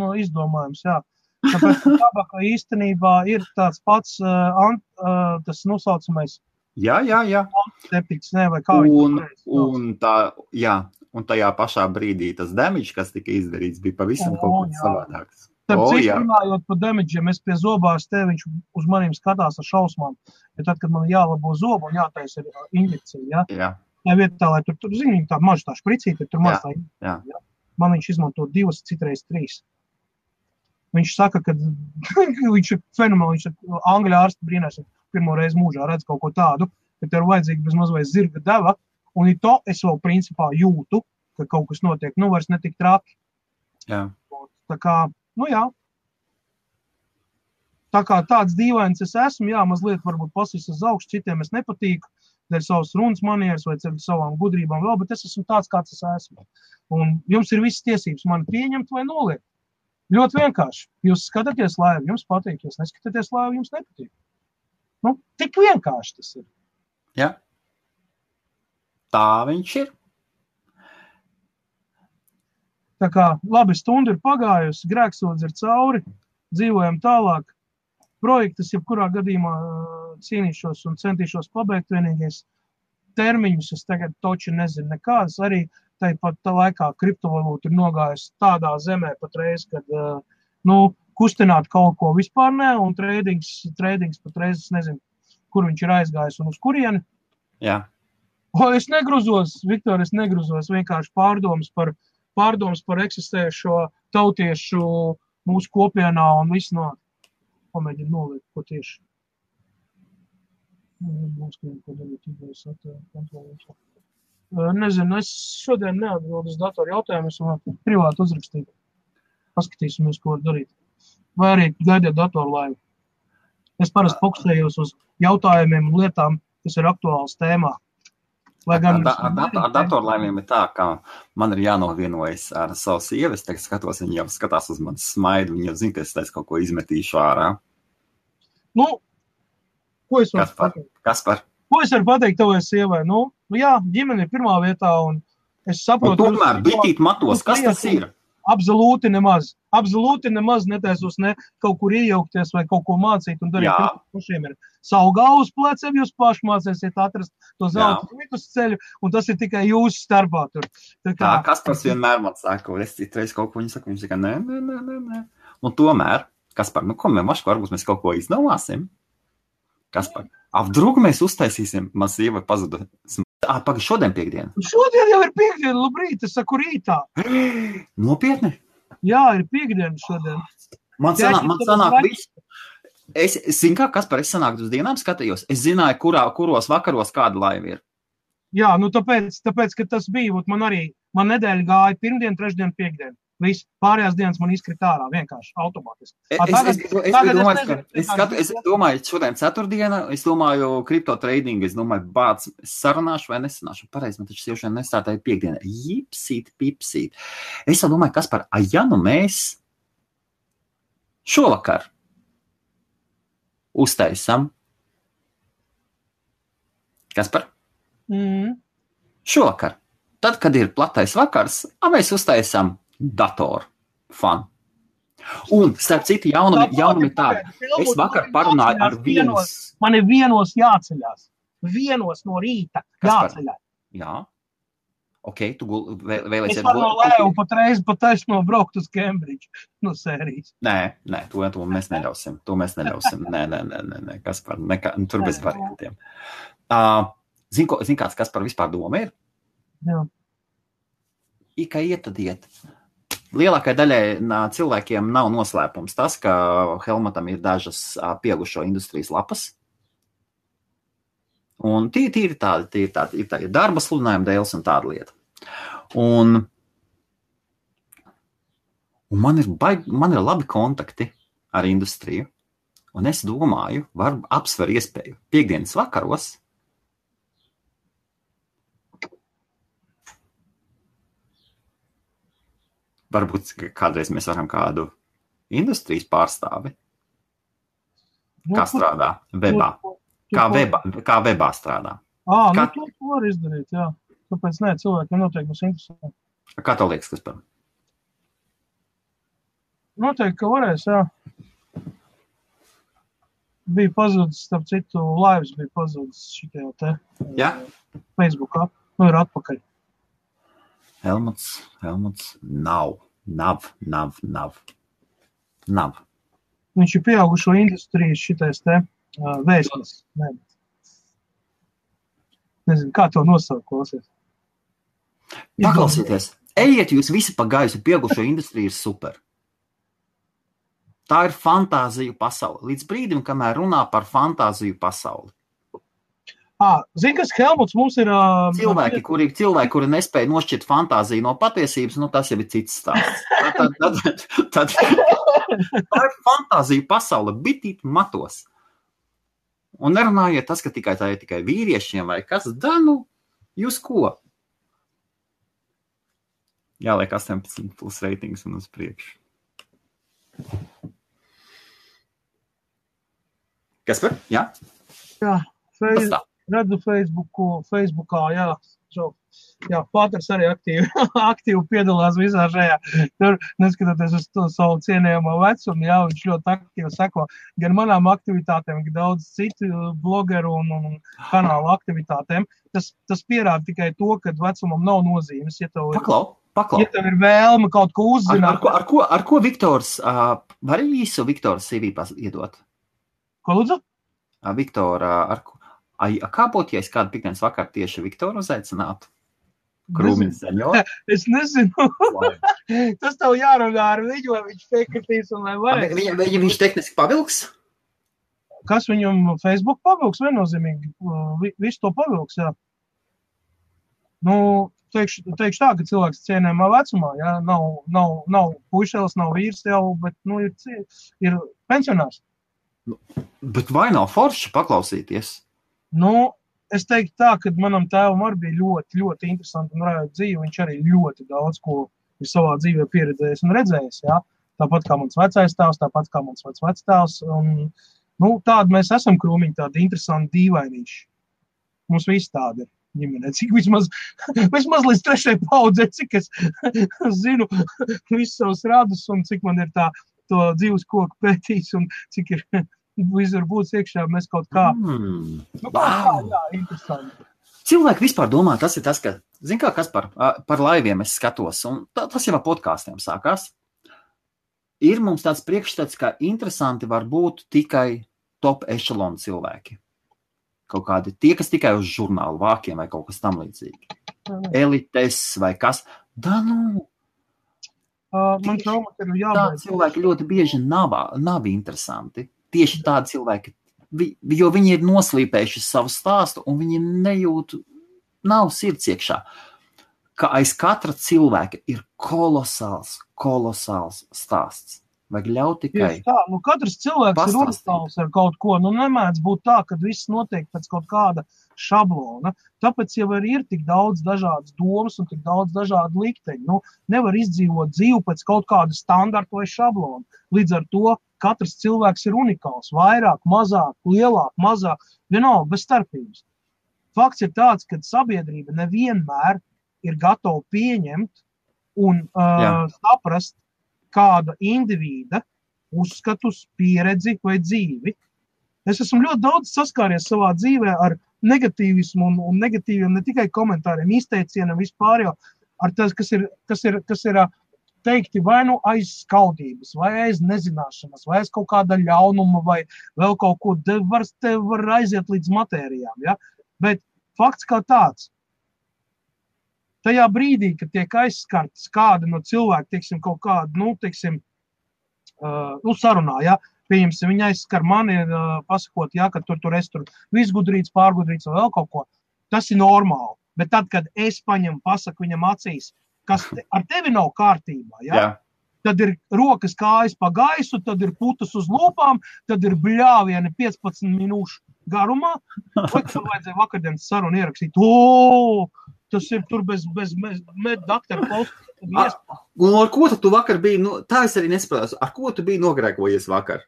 nu, izdomājums, jā. Tāpēc, ka tabaka īstenībā ir tāds pats, uh, ant, uh, tas nosaucamais Jā, jā, jā. septiks, ne, vai kā Un, sauc. un, tā, jā. un tajā pašā brīdī tas damage, kas tika izdarīts, bija pavisam O, kaut kas savādāks. O, oh, jā. runājot par damage'iem, es pie zobārs te viņš uz maniem skatās ar šausmām. Ja tad, kad man jālabo zobu un jātaisa ā, injekcija, ja, Jā, tā vietā, lai tur, tur zini, tā maža tā špricīte, tur maz tā jā. Ja? Man viņš izmanto divas, citreiz trīs. Viņš saka, ka viņš ir fenomenāls, viņš ir angļu ārsts brīnās, pirmo reizi mūžā redz kaut ko tādu, ka tev ir vajadzīga bez mazliet zirga deva, un ir to es vēl principā jūtu, ka kaut kas notiek, nu vairs netik traki. jā. Tā kā, nu jā. Tā kā tāds dīvains es esmu, jā, mazliet varbūt pasīs uz augšu, citiem es nepatīku, dēļ savas runas manieres vai dēļ savām gudrībām vēl, bet es esmu tāds, kāds es esmu. Un jums ir visas tiesības mani pieņemt vai noliegt. Ļoti vienkārši. Jūs skatāties laivu, jums patīk, jūs neskatāties laivu, jums nepatīk. Nu, tik vienkārši tas ir. jā. Tā viņš ir. Tā kā labi stunda ir pagājusi, grēksodzi ir cauri, dzīvojam tālāk. Projektus, jebkurā gadījumā cīnīšos un centīšos pabeigt. Vienīgais termiņus es tagad toči nezinu nekādas. Arī tāpat tā laikā kriptovalūta ir nogājusi tādā zemē patreiz, kad nu, kustināt kaut ko vispār nē, un trēdings, trēdings patreiz es nezinu, kur viņš ir aizgājis un uz kurieni. Jā, O, es negruzos, Viktor, es negruzos. Vienkārši pārdomas par, pārdomas par eksistējošo tautiešu mūsu kopienā un viss no pamēģina nolikt, ko tieši. Būs, ka ko darīt, idejas. Ē, Nezinu, es šodien neatbildu uz datoru jautājumu, es varu privāti uzrakstīt. Paskatīsimies, ko var darīt. Vai arī gaidiet datoru laivu. Es parasti fokusējos uz jautājumiem un lietām, kas ir aktuāls tēmā. Lai Ar, gan da, ar, dat, ar datorlaimiem ir tā, ka man ir jānovienojas ar savu sievu. Es tagad skatos, viņa jau skatās uz mani smaidu. Viņa jau zina, ka es taisa kaut ko izmetīšu ārā. Nu, ko es varu pateikt? Kas par? Ko es varu pateikt tavai sievai? Nu, jā, ģimene ir pirmā vietā, un es Un saprotu, tomēr bitīt matos, kas tas ir? Absolūti nemaz. Absolūti nemaz netaisos ne kaut kur iejaukties vai kaut ko mācīt un darīt. Jā. Pašiem ir galvu uz pleciem, jūs paši mācīsiet atrast to zelta vidusceļu, un tas ir tikai jūsu starpā. Tur. Tā Tā, kas tas vienmēr man saka, es citreiz kaut ko viņa saka, viņa saka, nē, nē, nē, nē, nē. Un tomēr, kas par, nu, ko mēs mašku, varbūt mēs kaut ko izdomāsim? Kas par? Apdrūgu mēs uztaisīsim, man sieva pazuda. Ah, pagaid, šodien piekdiena. Šodien jau ir piekdiena, labrīt, es saku rītā. Nopietni? Jā, ir piekdiena šodien. Man sanāk, man sanāk viss. Es zinu, kā kas par es sanāku uz dienām skatījos. Es zināju, kurā, kuros vakaros kāda laiva ir. Jā, nu tāpēc, tāpēc ka tas bija, man arī, man nedēļa gāja pirmdien, trešdien, piekdien. Viss pārējās dienas man izkrita ārā vienkārši automātiski. Es, A, es, tagad- es, biju- es, tagad biju es nezinu, es, skatu, es domāju, šodien ceturtdiena, es domāju, kripto trading, es domāju, bāc, es sarunāšu vai nesanāšu. Pareizi, man taču šodien nestartēja piekdiena. Jipsīt, pipsīt. Es jau domāju, kas par, a, ja nu mēs šovakar uztaisam, kas par Mm. šovakar, tad, kad ir platais vakars, mēs uztaisam datoru fanu. Un, starp citu, jaunumi, jaunumi tādi. Es vakar parunāju ar vienu. Man ir vienos jāceļās. Vienos no rīta jāceļās. Jā, ok, tu gul- vēl, Es vēlēsies varu no gulēt? Lēvu patreiz pataisno braukt uz Cambridge no sērijas. Nē, nē, to, to mēs neļausim. To mēs neļausim. Nē, nē, nē, nē, nē kas par, nekā, nu, tur bez variantiem. Uh, Zini, ko- zini, kāds kas par vispār doma ir? Jā. I kā iet, tad iet. Lielākajai daļai cilvēkiem nav noslēpums tas, ka Helmutam ir dažas pieaugušo industrijas lapas. Un tie tie ir tādi, tie ir tādi ir tādi darba sludinājumi dēļ un tāda lieta. Un, un man, ir baig, man ir labi kontakti ar industriju. Un es domāju, var apsver iespēju piekdienas vakaros Varbūt kādreiz mēs varam kādu industrijas pārstāvi, Nu, kā strādā webā, kur- kā kur- webā, kā webā strādā. Ā, nu, kā- to to var izdarīt, jā. Kāpēc nē, cilvēkiem noteikti būs interesanti. Kā tev liekas, kas par? Noteikti, ka varēs, jā. Bija pazudis, starp citu, laivas bija pazudis šitajā te Jā? Facebookā. Nu, ir atpakaļ. Helmuts, Helmuts nav, nav, nav, nav. Nav. Viņš ir pieaugušo industrijas šitais te uh, vēstnes. Ne. Nezinu, kā to nosaukt, klausies. Paklausieties, ejiet jūs visi pa gaisu, pieaugušo industrija ir super. Tā ir fantāziju pasaule. Līdz brīdim, kamēr runā par fantāziju pasauli. Ah, Zini, kas Helmuts mums ir? Uh, Cilvēki, kuri, cilvēki, kuri nespēja nošķirt fantāziju no patiesības, nu, tas jau ir cits stāsts. Tad, tad, tad, tad, tā ir fantāzija pasaule, bitīt matos. Un nerunājiet tas, ka tikai tā ir tikai vīriešiem vai kas, da, nu, jūs ko? Jāliek 18 plus reitings un uz priekšu. Kas par? Jā, Jā, tas Face, tā. Redzu Facebooku, Facebookā, jā, šo, jā, Pāters arī aktīvi, aktīvi piedalās visā šajā. Tur, neskatoties uz to savu cienījamo vecumu, jā, viņš ļoti aktīvi seko gan manām aktivitātēm, gan daudz citu blogeru un, un kanālu aktivitātēm. Tas, tas pierāda tikai to, ka vecumam nav nozīmes. Ja tev ir, Paklau, paklau. ja tev ir vēlme kaut ko Ar, ar, uzzināt, ko, ar, ko, ar ko Viktors, uh, var īsu Viktora CV iedot? ko lūdzu? Viktora, ar ko? Ai, kā būtu, ja es kādu piekdienas vakaru tieši Viktoru uzaicinātu? Krūmiņš zaļo. Es nezinu. Tas tev jārunā ar viņu, lai viņš piekritīs un lai varētu. Viņa, viņa, viņš tehniski pavilks? Kas viņam Facebook pavilks viennozīmīgi? Vi- Visu to pavilks, jā. Nu, teikšu, teikšu tā, ka cilvēks cienējamā vecumā, jā, nav, nav, nav puišēls, nav vīrs jau, bet, nu, ir, ir pensionārs. Bet vai nav forši paklausīties? Nu, es teiktu tā, ka manam tēvam arī bija ļoti, ļoti interesanti un rājot dzīve. Viņš arī ļoti daudz ko ir savā dzīvē pieredzējis un redzējis. Jā. Tāpat kā mans vecais tēvs, tāpat kā mans vec vectēvs. Nu, tādi mēs esam krūmiņi, tādi interesanti dīvainīši. Mums visi tādi ir. Ģimenē. Cik vismaz, vismaz līdz trešajai paudzei, cik es zinu visus savus radus un cik man ir tā dzīves koku pētījis un cik ir visur būs iekšā, mēs kaut kā Mm. Nu, Wow. interesanti. Cilvēki vispār domā, tas ir tas, ka, zin kā, kas par, par laiviem es skatos, un tā, tas jau ar podkāstiem sākās. Ir mums tāds priekšstats, ka interesanti var būt tikai top ešalonu cilvēki. Kaut kādi tie, kas tikai uz žurnālu vākiem vai kaut kas tam līdzīgi. Elites vai kas. Da, nu, Uh, man tādi jābeidz. cilvēki ļoti bieži nav, nav interesanti. Tieši tādi cilvēki, vi, jo viņi ir noslīpējuši savu stāstu un viņi nejūt, nav sirds iekšā. Ka aiz katra cilvēka ir kolosāls, kolosāls stāsts. Vajag ļaut tikai. Tieši Tā, nu, katrs cilvēks Pastāstīt. ir unikāls ar kaut ko. Nu, nemēdz būt tā, ka viss notiek pēc kaut kāda šablona. Tāpēc jau ir tik daudz dažādas domas un tik daudz dažādu likteņu. Nu, nevar izdzīvot dzīvi pēc kaut kāda standarta vai šablona. Līdz ar to katrs cilvēks ir unikāls. Vairāk, mazāk, lielāk, mazāk, vienalga bez starpības. Fakts ir tāds, ka sabiedrība nevienmēr ir gatava pieņemt un uh, Jā. saprast kāda indivīda uzskatus, pieredzi vai dzīvi. Es esmu ļoti daudz saskāries savā dzīvē ar negatīvismu un, un negatīviem ne tikai komentāriem, izteicieniem, vispār jau ar tas, kas ir, kas ir, kas ir ā, teikti vai nu aiz skaudības, vai aiz nezināšanas, vai aiz kaut kāda ļaunuma, vai vēl kaut ko. Te var, var aiziet līdz matērijām. Ja? Bet fakts kā tāds. Tajā brīdī, kad tiek aizskarts kāda no cilvēka, teiksim, kaut kāda, nu, teiksim, uh, nu, sarunā, ja, pieņemsim, viņa aizskar mani, uh, pasakot, ja, ka tur, tur es tur izgudrīts, pārgudrīts vai vēl kaut ko, tas ir normāli. Bet tad, kad es paņemu, pasaku viņam acīs, kas te, ar tevi nav kārtībā, ja, Jā, tad ir rokas kājas pa gaisu, tad ir putas uz lūpām, tad ir bļāvieni 15 minūšu garumā. Vai tur vajadzēja vakardienas sarunu ierakstīt? O, tas ir tur bez, bez, bez med doktora klausās. un ar ko tu vakar biji? Nu, tā es arī nesaprotu. Ar ko tu biji nogrēkojies vakar?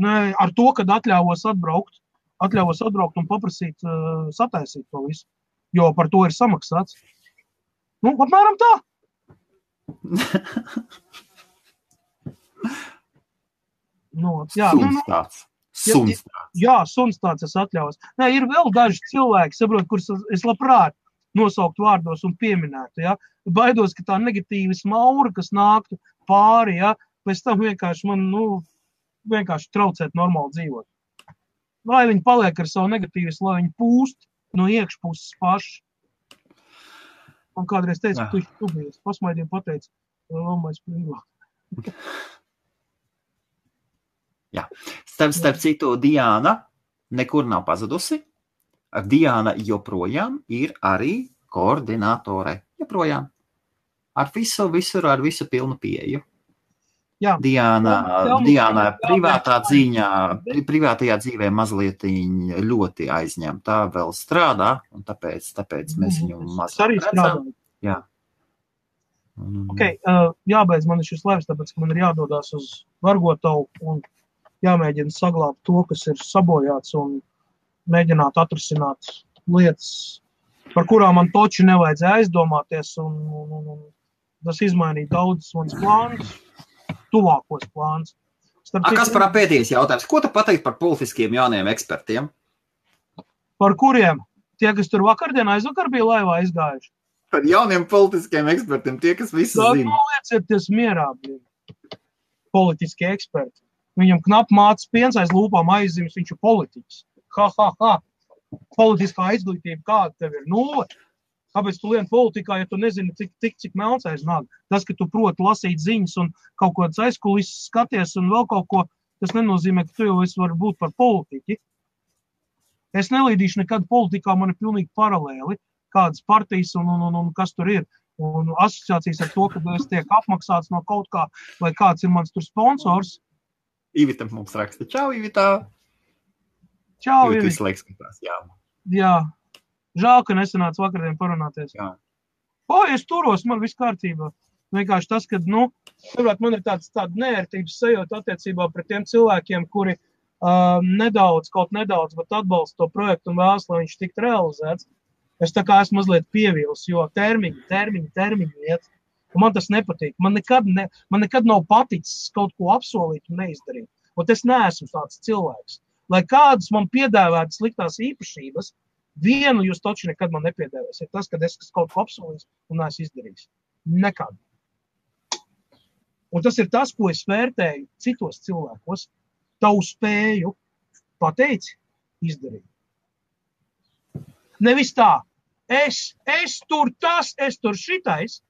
Nē, ar to, kad atļāvos atbraukt, atļāvos atbraukt un paprasīt, uh, sataisīt to visu. Jo par to ir samaksāts. Nu, apmēram tā. Jā, nu, nu, Suns tāds. Suns tāds. jā, suns tāds es atļaujos. Nē, ir vēl daži cilvēki, saprot, kurus es- labprāt nosaukt vārdos un pieminētu. Ja? Baidos, ka tā negatīva smaura, kas nāktu pāri, ja? pēc tam vienkārši man, nu, vienkārši traucēt normāli dzīvot. Lai viņi paliek ar savu negatīvismu, lai viņi pūst no iekšpuses paši. Man kādreiz teica, Jā. ka tu esi stubīgs. Pasmaidīja, pateica, lamais prīvāk. Starp, starp citu, Diana nekur nav pazudusi. Diana joprojām ir arī koordinātore. Joprojām. Ar visu, visur, ar visu pilnu pieeju. Jā. Diana, tev mums Diana privātā ziņā, pri, privātajā dzīvē mazliet ļoti aizņemta. Vēl strādā, un tāpēc, tāpēc mēs viņu Es mazāk arī strādāju. Jā. Okay, uh, jābeidz man šis laiks, tāpēc, ka man ir jādodas uz Vargotavu un jāmēģina saglabāt to, kas ir sabojāts un mēģināt atrisināt lietas, par kurām man toči nevajadzēja aizdomāties. Un, un, un, un tas izmainīja daudzus manus plānus, tuvākos plānus. Starp A, kas par pēdējais jautājums? Ko tu pateikt par politiskiem jauniem ekspertiem? par kuriem tie, kas tur vakardien aizvakar bija laivā izgājuši? Par jauniem politiskiem ekspertiem, tie, kas visu Tā zina. liecieties mierā, blin. politiskie eksperti. Viņam knap mācās piens aiz lūpām aizzīmes, viņš ir politiķis. Ha, ha, ha. Politiskā izglītība kāda tev ir? Nulle. Kāpēc tu lien politikā, ja tu nezini, cik, cik, cik melns aiz nāk? Tas, ka tu proti lasīt ziņas un kaut kādas aizkulisēs skaties un vēl kaut ko, tas nenozīmē, ka tu jau esi vari būt par politiķi. Es nelīdīšu nekad politikā, man ir pilnīgi paralēli, kādas partijas un, un, un, un kas tur ir. Un asociācijas ar to, ka es tiek apmaksāts no kaut kā, vai kāds ir mans tur sponsors. Ivita mums raksta, čau, Ivita. Čau, Ivita Ivi. visu laiku skatās, jā. Jā, žēl, ka nesanāca vakardien parunāties. Jā. O, es turos, man viss kārtībā. Vienkārši tas, ka, nu, pirmkārt, man ir tāds tāda nērtības sajūta attiecībā pret tiem cilvēkiem, kuri uh, nedaudz, kaut nedaudz, bet atbalsta to projektu un vēlas, lai viņš tiktu realizēts. Es tā kā esmu mazliet pievīlis, jo termiņi, termiņi, termiņi iet. Man tas nepatīk. Man nekad, ne, man nekad nav paticis kaut ko apsolīt un neizdarīt. Un es neesmu tāds cilvēks. Lai kādas man piedāvātu sliktās īpašības, vienu jūs taču nekad man nepiedāvāsiet. Tas, ka es kaut ko apsolīju un neesmu izdarījis. Nekad. Un tas ir tas, ko es vērtēju citos cilvēkos. Tavu spēju pateici, izdarīt. Nevis tā, es, es tur tas, es tur šitais.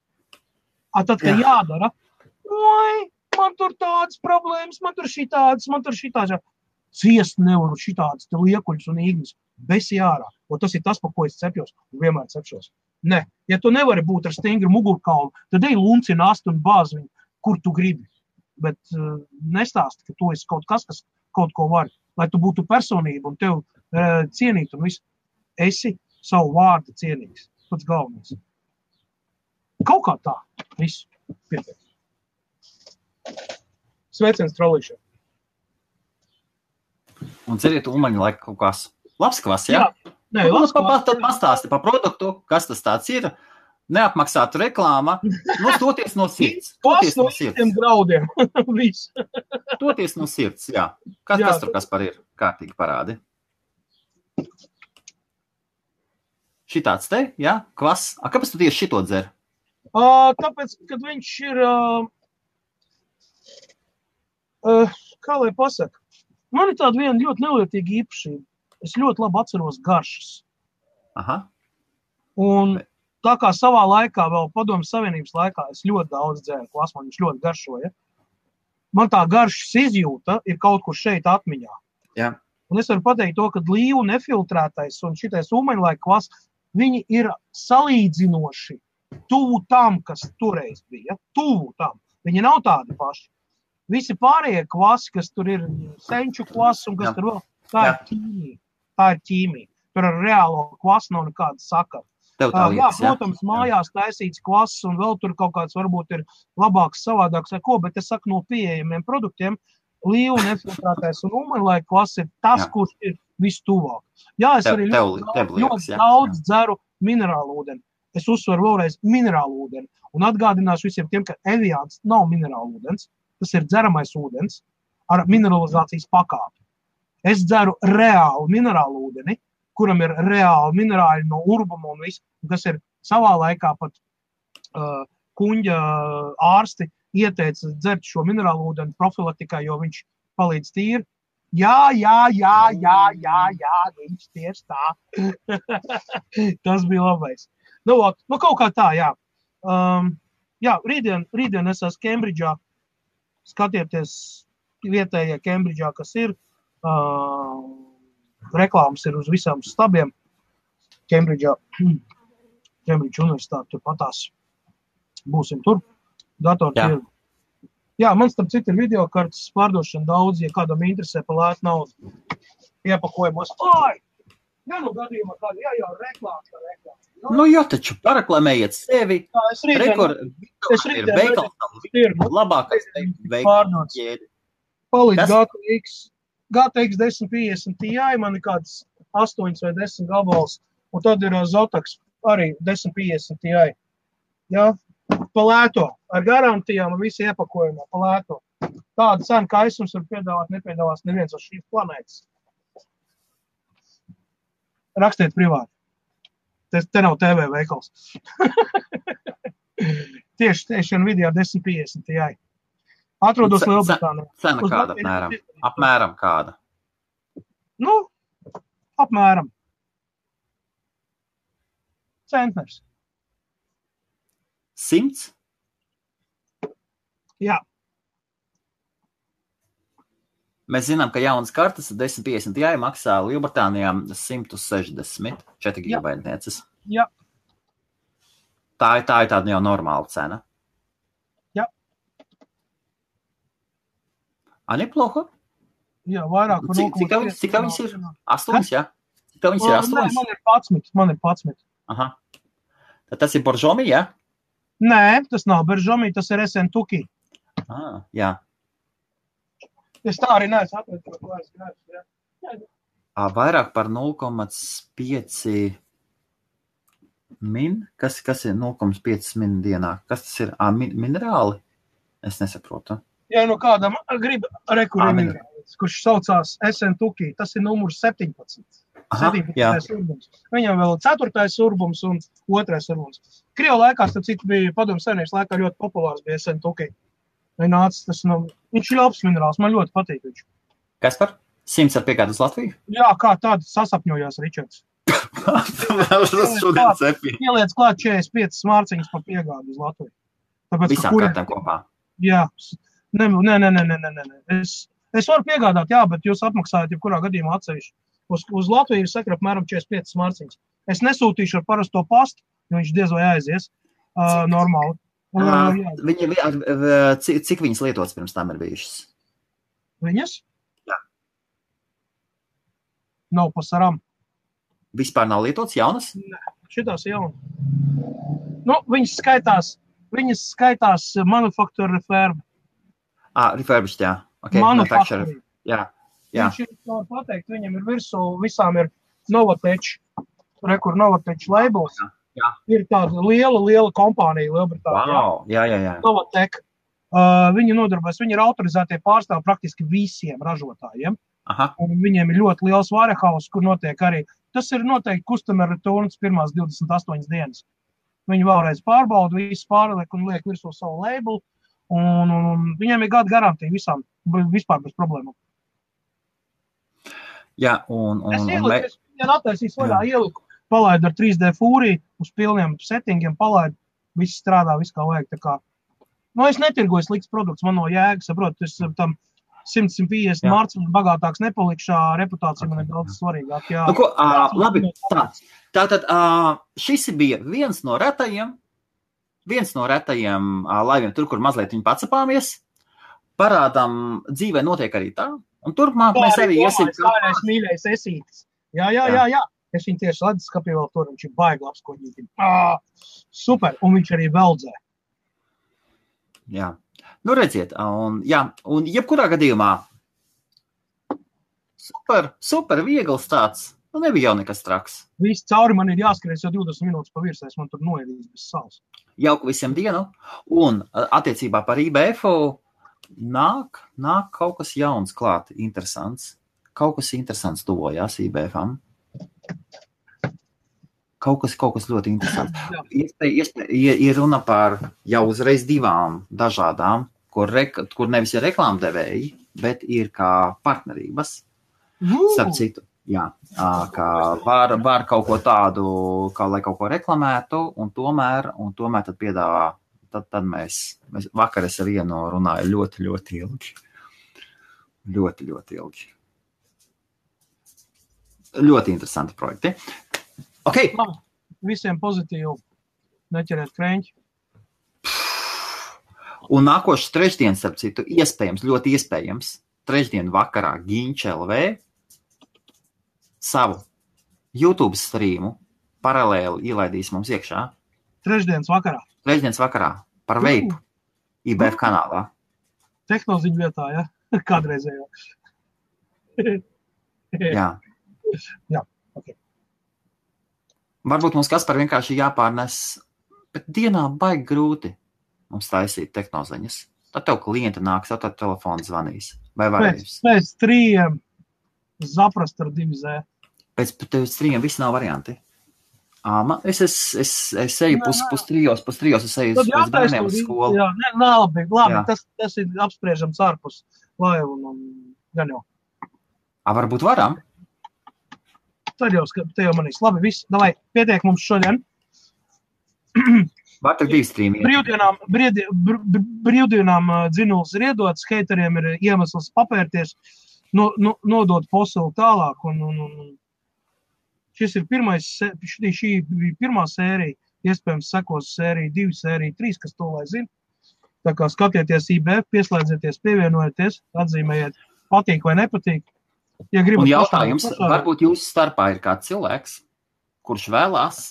A, tad, kad Jā. jādara, oi, man tur tādas problēmas, man tur šitādas, man tur šitādas. Ciest nevaru šitādas liekuļus un īgņus. Besi ārā. Un tas ir tas, par ko es cepjos un vienmēr cepšos. Nē, ja tu nevari būt ar stingru mugurkaulu, tad ej lunci nāst un bāz viņu, kur tu gribi. Bet uh, nestāsti, ka tu esi kaut kas, kas kaut ko var. Lai tu būtu personība un tev uh, cienīt un viss. Esi savu vārdu cienīgs. Pats galvenais. Kaut kā tā. Viss. Pietiek. Sveiciens trolīšiem. Un ceriet, ulmaņa laika kaut kas. Labs kvass, jā? Jā. Nē, Nu, labs, pa, pa, tad pastāsti par produktu, kas tas tāds ir. Neapmaksāta reklāma. Nu, toties no sirds. Toties no sirds. graudiem. Toties no sirds, jā. Kas, Jā. kas tur kas par ir? Kārtīgi parādi. Šitāds te, jā, kvass. A, kāpēc tu tieši šito dzer? Uh, tāpēc, kad viņš ir, uh, uh, kā lai pasaka, man ir tāda viena ļoti nelietīga īpašība. Es ļoti labi atceros garšas. Aha. Un tā kā savā laikā, vēl padomju savienības laikā, es ļoti daudz dzēru klasu, man viņš ļoti garšoja. Man tā garšas izjūta ir kaut kur šeit atmiņā. Jā. Un es varu pateikt to, ka līvu nefiltrētais un šitais ūmeņlaika kvass, viņi ir salīdzinoši tuvu tam, kas toreiz bija. Tuvu tam. Viņi nav tādi paši. Visi pārējie kvasi, kas tur ir, senču kvasi un kas Jā. tur vēl, tā Jā. ir ķīmija. Tā ir ķīmija. Tur ar reālo kvasu nav nekāda sakara. Tev tā jā, liekas, jā? protams, mājās taisīts klases, un vēl tur kaut kāds varbūt ir labāks, savādāks, vai ko, bet es saku, no pieejamiem produktiem, līnija, nefiltrētais un umeņlaika klases ir tas, Jā. kurš ir vistuvāk. Jā, es Tev- arī tev- ļoti, tev liekas, ļoti jā. daudz dzeru minerālu ūdeni. Es uzsveru vēlreiz minerālu ūdeni. Un atgādināšu visiem tiem, ka Evians nav minerālu ūdens. Tas ir dzeramais ūdens ar mineralizācijas pakāpi. Es dzeru reālu minerālu ūdeni, kuram ir reāli minerāli no urbuma un viss, kas ir savā laikā pat uh, kuģa ārsti ieteica dzert šo minerālu ūdeni profilaktikā, jo viņš palīdz tīri. Jā, jā, jā, jā, jā, jā viņš tieši tā. Tas bija labais. Nu, ot, nu, kaut kā tā, jā. Um, jā, rītdien, rītdien es esmu Kembridžā. Skatieties, vietējie Kembridžā, kas ir. Uh, reklāmas ir uz visām stabiem. Kembridžā, Kembridža universitāte turpatās. Būsim tur. Datori Jā. ir. Jā, man starp citu ir video kartes pārdošana daudz, ja kādam interesē par lētu naudu. Iepakojumos. Oi! Jā, nu gadījumā kāda, jā, jau reklāma, tā reklāma. Nu, Nu, jā, taču paraklamējiet sevi. tā, es rītdien Rekord, es ir rītdien veikals, tirgu labākais veikals. pārdots. palīdz Kas? GTX, GTX 1050 Ti, man ir kāds 8 vai 10 gabals, un tad ir uh, Zotax arī 1050 Ti. Jā, palēto, ar garantijām, ar visu iepakojumu, palēto. Tāda cena, kā es jums varu piedāvāt, nepiedāvās neviens uz šīs planētas. Rakstiet privāti. Tas te nav TV veikals. Tieši tieši Nvidia 1050 Ti. Atrodos Lielbritānijā. Cena kāda apmēram? Apmēram kāda? Nu, apmēram. Centners. Simts? Jā, Mēs zinām, ka jaunas kartes 1050 jā, maksā Lielbritānijā 160 4 Jā. gigabaitnieces. Jā. Tā ir, tā ir tāda jau normāla cena. A, neplūko. jā vairāk par Cik- cik tev- 0,5 cik tev viņas ir? Astoņas, jā? Tev viņas ir astoņas? man ir 11. Man ir 11. Aha. Tad tas ir Boržomi, jā? Nē, tas nav Beržomī, tas ir SN Tuki. Ah, jā. Es tā arī neesmu atradis, ko klājas grēks. Jā. Ā, Vairāk par 0,5 min. Kas, kas ir 0,5 min dienā? Kas tas ir? Ā, min, minerāli? Es nesaprotu. Ja nu kādam grib min- kurš saucās SN Tuki, tas ir numurs 17. Aha, 17. jā. urbums. Viņam vēl ir 4. urbums un 2. urbums. Krievu laikā, starp citu, bija padomu savienības laikā ļoti populārs bija SN Tuki. Viņš nāca, tas, nu, viņš ir labs minerāls, man ļoti patīk viņš. Kas par? Simts ar piegādu uz Latviju? Jā, kā tāda sasapņojās Ričards. Tas šodien cepī. Ieliec klāt 45 smārciņas par piegādi uz Latviju. Tāpēc, ka Visām kuriem- kartēm kopā. Jā, nē, nē, nē, nē, nē, nē, nē. Es, es varu piegādāt, jā, bet jūs apmaksājat jebkurā gadījumā atsevišķi. Uz, uz Latviju sakra apmēram 45 smārciņas. Es nesūtīšu ar parasto pastu, jo viņš diez vai aizies uh, normāli. Uh, jā, Viņi, cik, cik viņas lietotas pirms tam ir bijušas? viņas? Jā. Nav pasaram. Vispār nav lietotas jaunas? Šitās jau. Nu, viņas skaitās, viņas skaitās manufaktura referba. Ah, refurbished, jā. Okay, manufacturer. Jā, jā. Viņš ir, var pateikt, viņam ir virsū, visām ir Novatech, rekur Novatech labels. Jā. Ir tāda liela, liela kompānija Lielbritānijā. Wow, jā, jā, jā. Novatech. Uh, viņi nodarbojas, viņi ir autorizētie pārstāvji praktiski visiem ražotājiem. Aha, Un viņiem ir ļoti liels warehouse, kur notiek arī. Tas ir noteikti customer returns pirmās 28 dienas. Viņi vēlreiz pārbauda, visu pārliek un liek virsū savu labelu. Un, un, un viņiem ir gada garantija visām, vispār bez problēmām. jā, un, un, Es un ieliku, mē, es attaisīju vaļā, ieliku, palaidu ar 3D fūriju, uz pilniem settingiem, palaidu, viss strādā, viss kā vajag. Tā kā, nu, es netirgoju slikts produkts, man no jēgas, saprotu, es tam 100-150 Jā. mārciņu bagātāks nepalikšu, šā reputācija man ir daudz svarīgāka. Jā, nu, ko, ā, labi, tā. Tātad ā, šis bija viens no retajiem, viens no retajiem laiviem, tur, kur mazliet viņi pacapāmies. Parādām, dzīvē notiek arī tā. Un turpmāk mēs arī iesim. Sāļais mīļais esītis. Jā, jā, Jā. jā. Es viņu tieši ledus skapī vēl tur, viņš ir baigi labs koģītim. Ah, super, un viņš arī veldzē. Jā, nu redziet, un, jā, un jebkurā gadījumā super, super viegls tāds. Nu, nebija jau nekas traks. Viss cauri man ir jāskrien jau 20 minūtes pa virsēs, man tur noedīs bez savas. Jauku visiem dienu. Un attiecībā par IBF nāk, nāk kaut kas jauns klāt, interesants. Kaut kas interesants tuvojās IBF. Kaut kas, kaut kas ļoti interesants. Jā. Iespēja, iespēja, ir, runa par jau uzreiz divām dažādām, kur, re, kur nevis ir reklāmdevēji, bet ir kā partnerības. Starp citu, jā, ā, ka var, var kaut ko tādu, kā lai kaut ko reklamētu, un tomēr, un tomēr tad piedāvā. Tad, tad mēs, mēs vakar ar vienu runāju ļoti, ļoti ilgi. Ļoti, ļoti ilgi. Ļoti interesanti projekti. Okay. Labi, visiem pozitīvi. Neķeriet krēķi. Un nākošais trešdienas, starp citu, iespējams, ļoti iespējams, trešdien vakarā Ginča LV savu YouTube streamu paralēli ielaidīs mums iekšā. Trešdienas vakarā. Trešdienas vakarā par veidu IBF kanālā. Tehnoloģiju vietā, ja? Kādreizējā. Jā. Jā, ok. Varbūt mums kas par vienkārši jāpārnes, bet dienā baigi grūti mums taisīt tehnoziņas. Tad tev klienti nāks, tad telefons zvanīs. Vai Pēc, varēs? pēc trījiem zaprast ar divu zē. Pēc tev strīmiem viss nav varianti. Ā, man, es, es, es, es eju pus, pus trijos, pus trijos, es eju uz, bērniem uz skolu. Jā, ne, labi, labi. Jā. Tas, tas ir apspriežams ārpus laivu un, un gan jau. Ā, varbūt varam? Tad jau, te jau manīs. Labi, viss, davai, pietiek mums šodien. Var tur divi strīmi. Brīvdienām, brīvdi, br, br, brīvdienām ā, dzinuls ir iedots, heiteriem ir iemesls papērties, no, no, nodot fosilu tālāk. Un, un, un, šis ir pirmais, šī, šī pirmā sērija, iespējams sekos sērija divi, sērija trīs, kas to lai zina. Tā kā skatieties IBF, pieslēdzieties, pievienojieties, atzīmējiet, patīk vai nepatīk. Ja gribat Un jautājums, pašā- varbūt jūsu starpā ir kāds cilvēks, kurš vēlās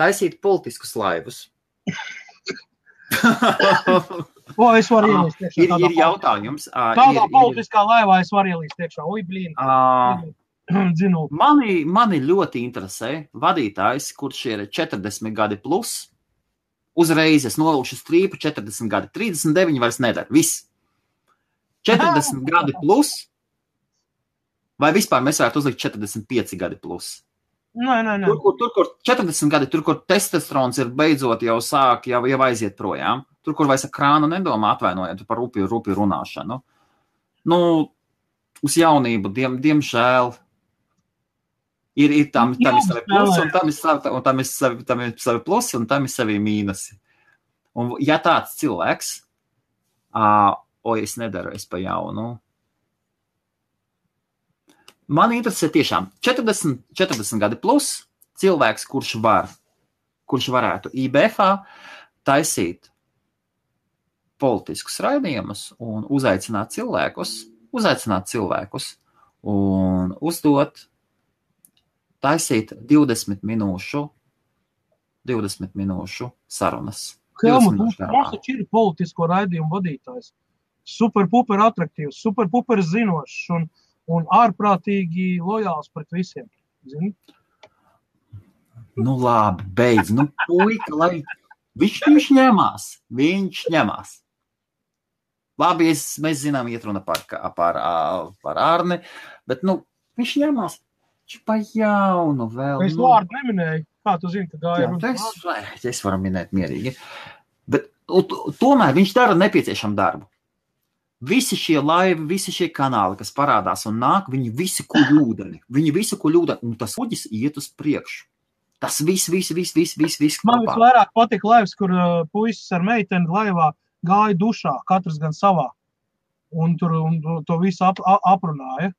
taisīt politiskus laivus. O, es varu Ā, ielīst ir, ir jautājums. Tādā ir- ir- politiskā laivā es varu ielīst. Ui, blīn. Dzinu. Mani, mani ļoti interesē vadītājs, kurš ir 40 gadi plus. Uzreiz es novilkšu strīpu 40 gadi, 39 vairs nedara. Viss. 40 gadi plus. Vai vispār mēs varētu uzlikt 45 gadi plus? Nē, nē, nē. Tur, kur, tur, kur 40 gadi, tur, kur testosterons ir beidzot jau sāk, jau, jau aiziet projām. Tur, kur vairs ar krānu nedomā, atvainojiet par rupju, rupju runāšanu. Nu, uz jaunību, diem, diemžēl, ir, ir tam, tam ir savi plusi, un tam ir savi, un tam ir savi, tam ir savi plusi, un tam ir savi mīnusi. Un, ja tāds cilvēks, ā, o, es nedaru, es pa jaunu. Man interesē tiešām 40, 40 gadi plus cilvēks, kurš var, kurš varētu IBF taisīt politiskus raidījumus un uzaicināt cilvēkus, uzaicināt cilvēkus un uzdot, taisīt 20 minūšu, 20 minūšu sarunas. Helmut, 20 mums minūšu mums garumā. taču ir politisko raidījumu vadītājs. Superpuper attraktīvs, superpuper zinošs un, un ārprātīgi lojāls pret visiem. Zini? Nu, labi, beidz. Nu, puika, lai viņš, viņš ņemās. Viņš ņemās. Labi, es, mēs zinām, iet runa par, par, par Arni, bet nu, viņš ņemās. Viņš pa jaunu vēl. Es nu. vārdu neminēju. Kā tu zini, ka gāja runa es, es varu minēt mierīgi. Bet u- t- tomēr viņš dara nepieciešamu darbu. Visi šie laivi, visi šie kanāli, kas parādās un nāk, viņi visi kuģi ūdeni. Viņi visi kuģi ūdeni, un tas kuģis iet uz priekšu. Tas viss, viss, viss, viss, viss, viss Man kopā. visvairāk patika laivs, kur uh, puisis ar meiteni laivā gāja dušā, katrs gan savā. Un tur un, to- to visu ap, aprunāja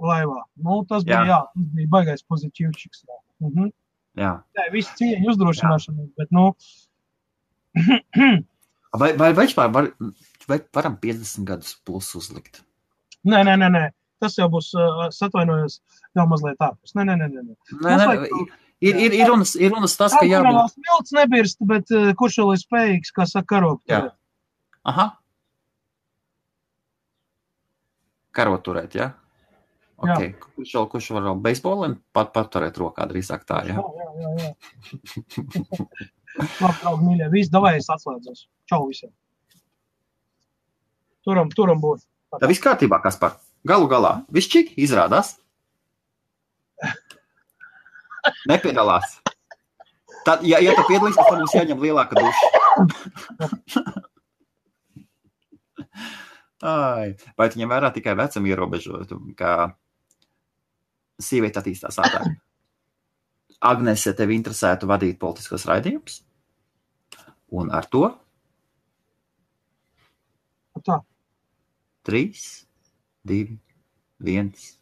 laivā. Nu, tas bija, Jā. jā, tas bija baigais pozitīvs. Mhm. Jā. Jā, visu cieņu uzdrošināšanu, bet, nu, Vai, vai, vai vispār var, vai varam 50 gadus plus uzlikt? nē, nē, nē, nē. Tas jau būs, uh, es atvainojos, jau mazliet ārpus. Nē, nē, nē, nē. nē. Nē, vajag- ir, ir, ir, runas, ir runas tas, ka jābūt. Alkoholās milts nebirst, bet uh, kurš vēl ir spējīgs, kā saka, karogt. Jā. Aha. Karot turēt, jā? Jā. Okay. Kurš vēl, kurš var vēl beisboliem pat paturēt rokā drīzāk tā, jā? jā, jā, jā, jā. Labi, draugi, mīļie, viss, davai es atslēdzos. Čau visiem. Turam, turam būt. Tā viss kārtībā, kas par galu galā. Viss čik izrādās. Nepiedalās. Tad, ja, ja tu piedalīsies, tad mums jāņem lielāka duša. Ai, vai tu ņem vērā tikai vecumu ierobežotu, kā sieviete attīstās ātrāk? Agnese, tev interesētu vadīt politiskos raidījumus? Un ar to Tā. trīs, divi, viens.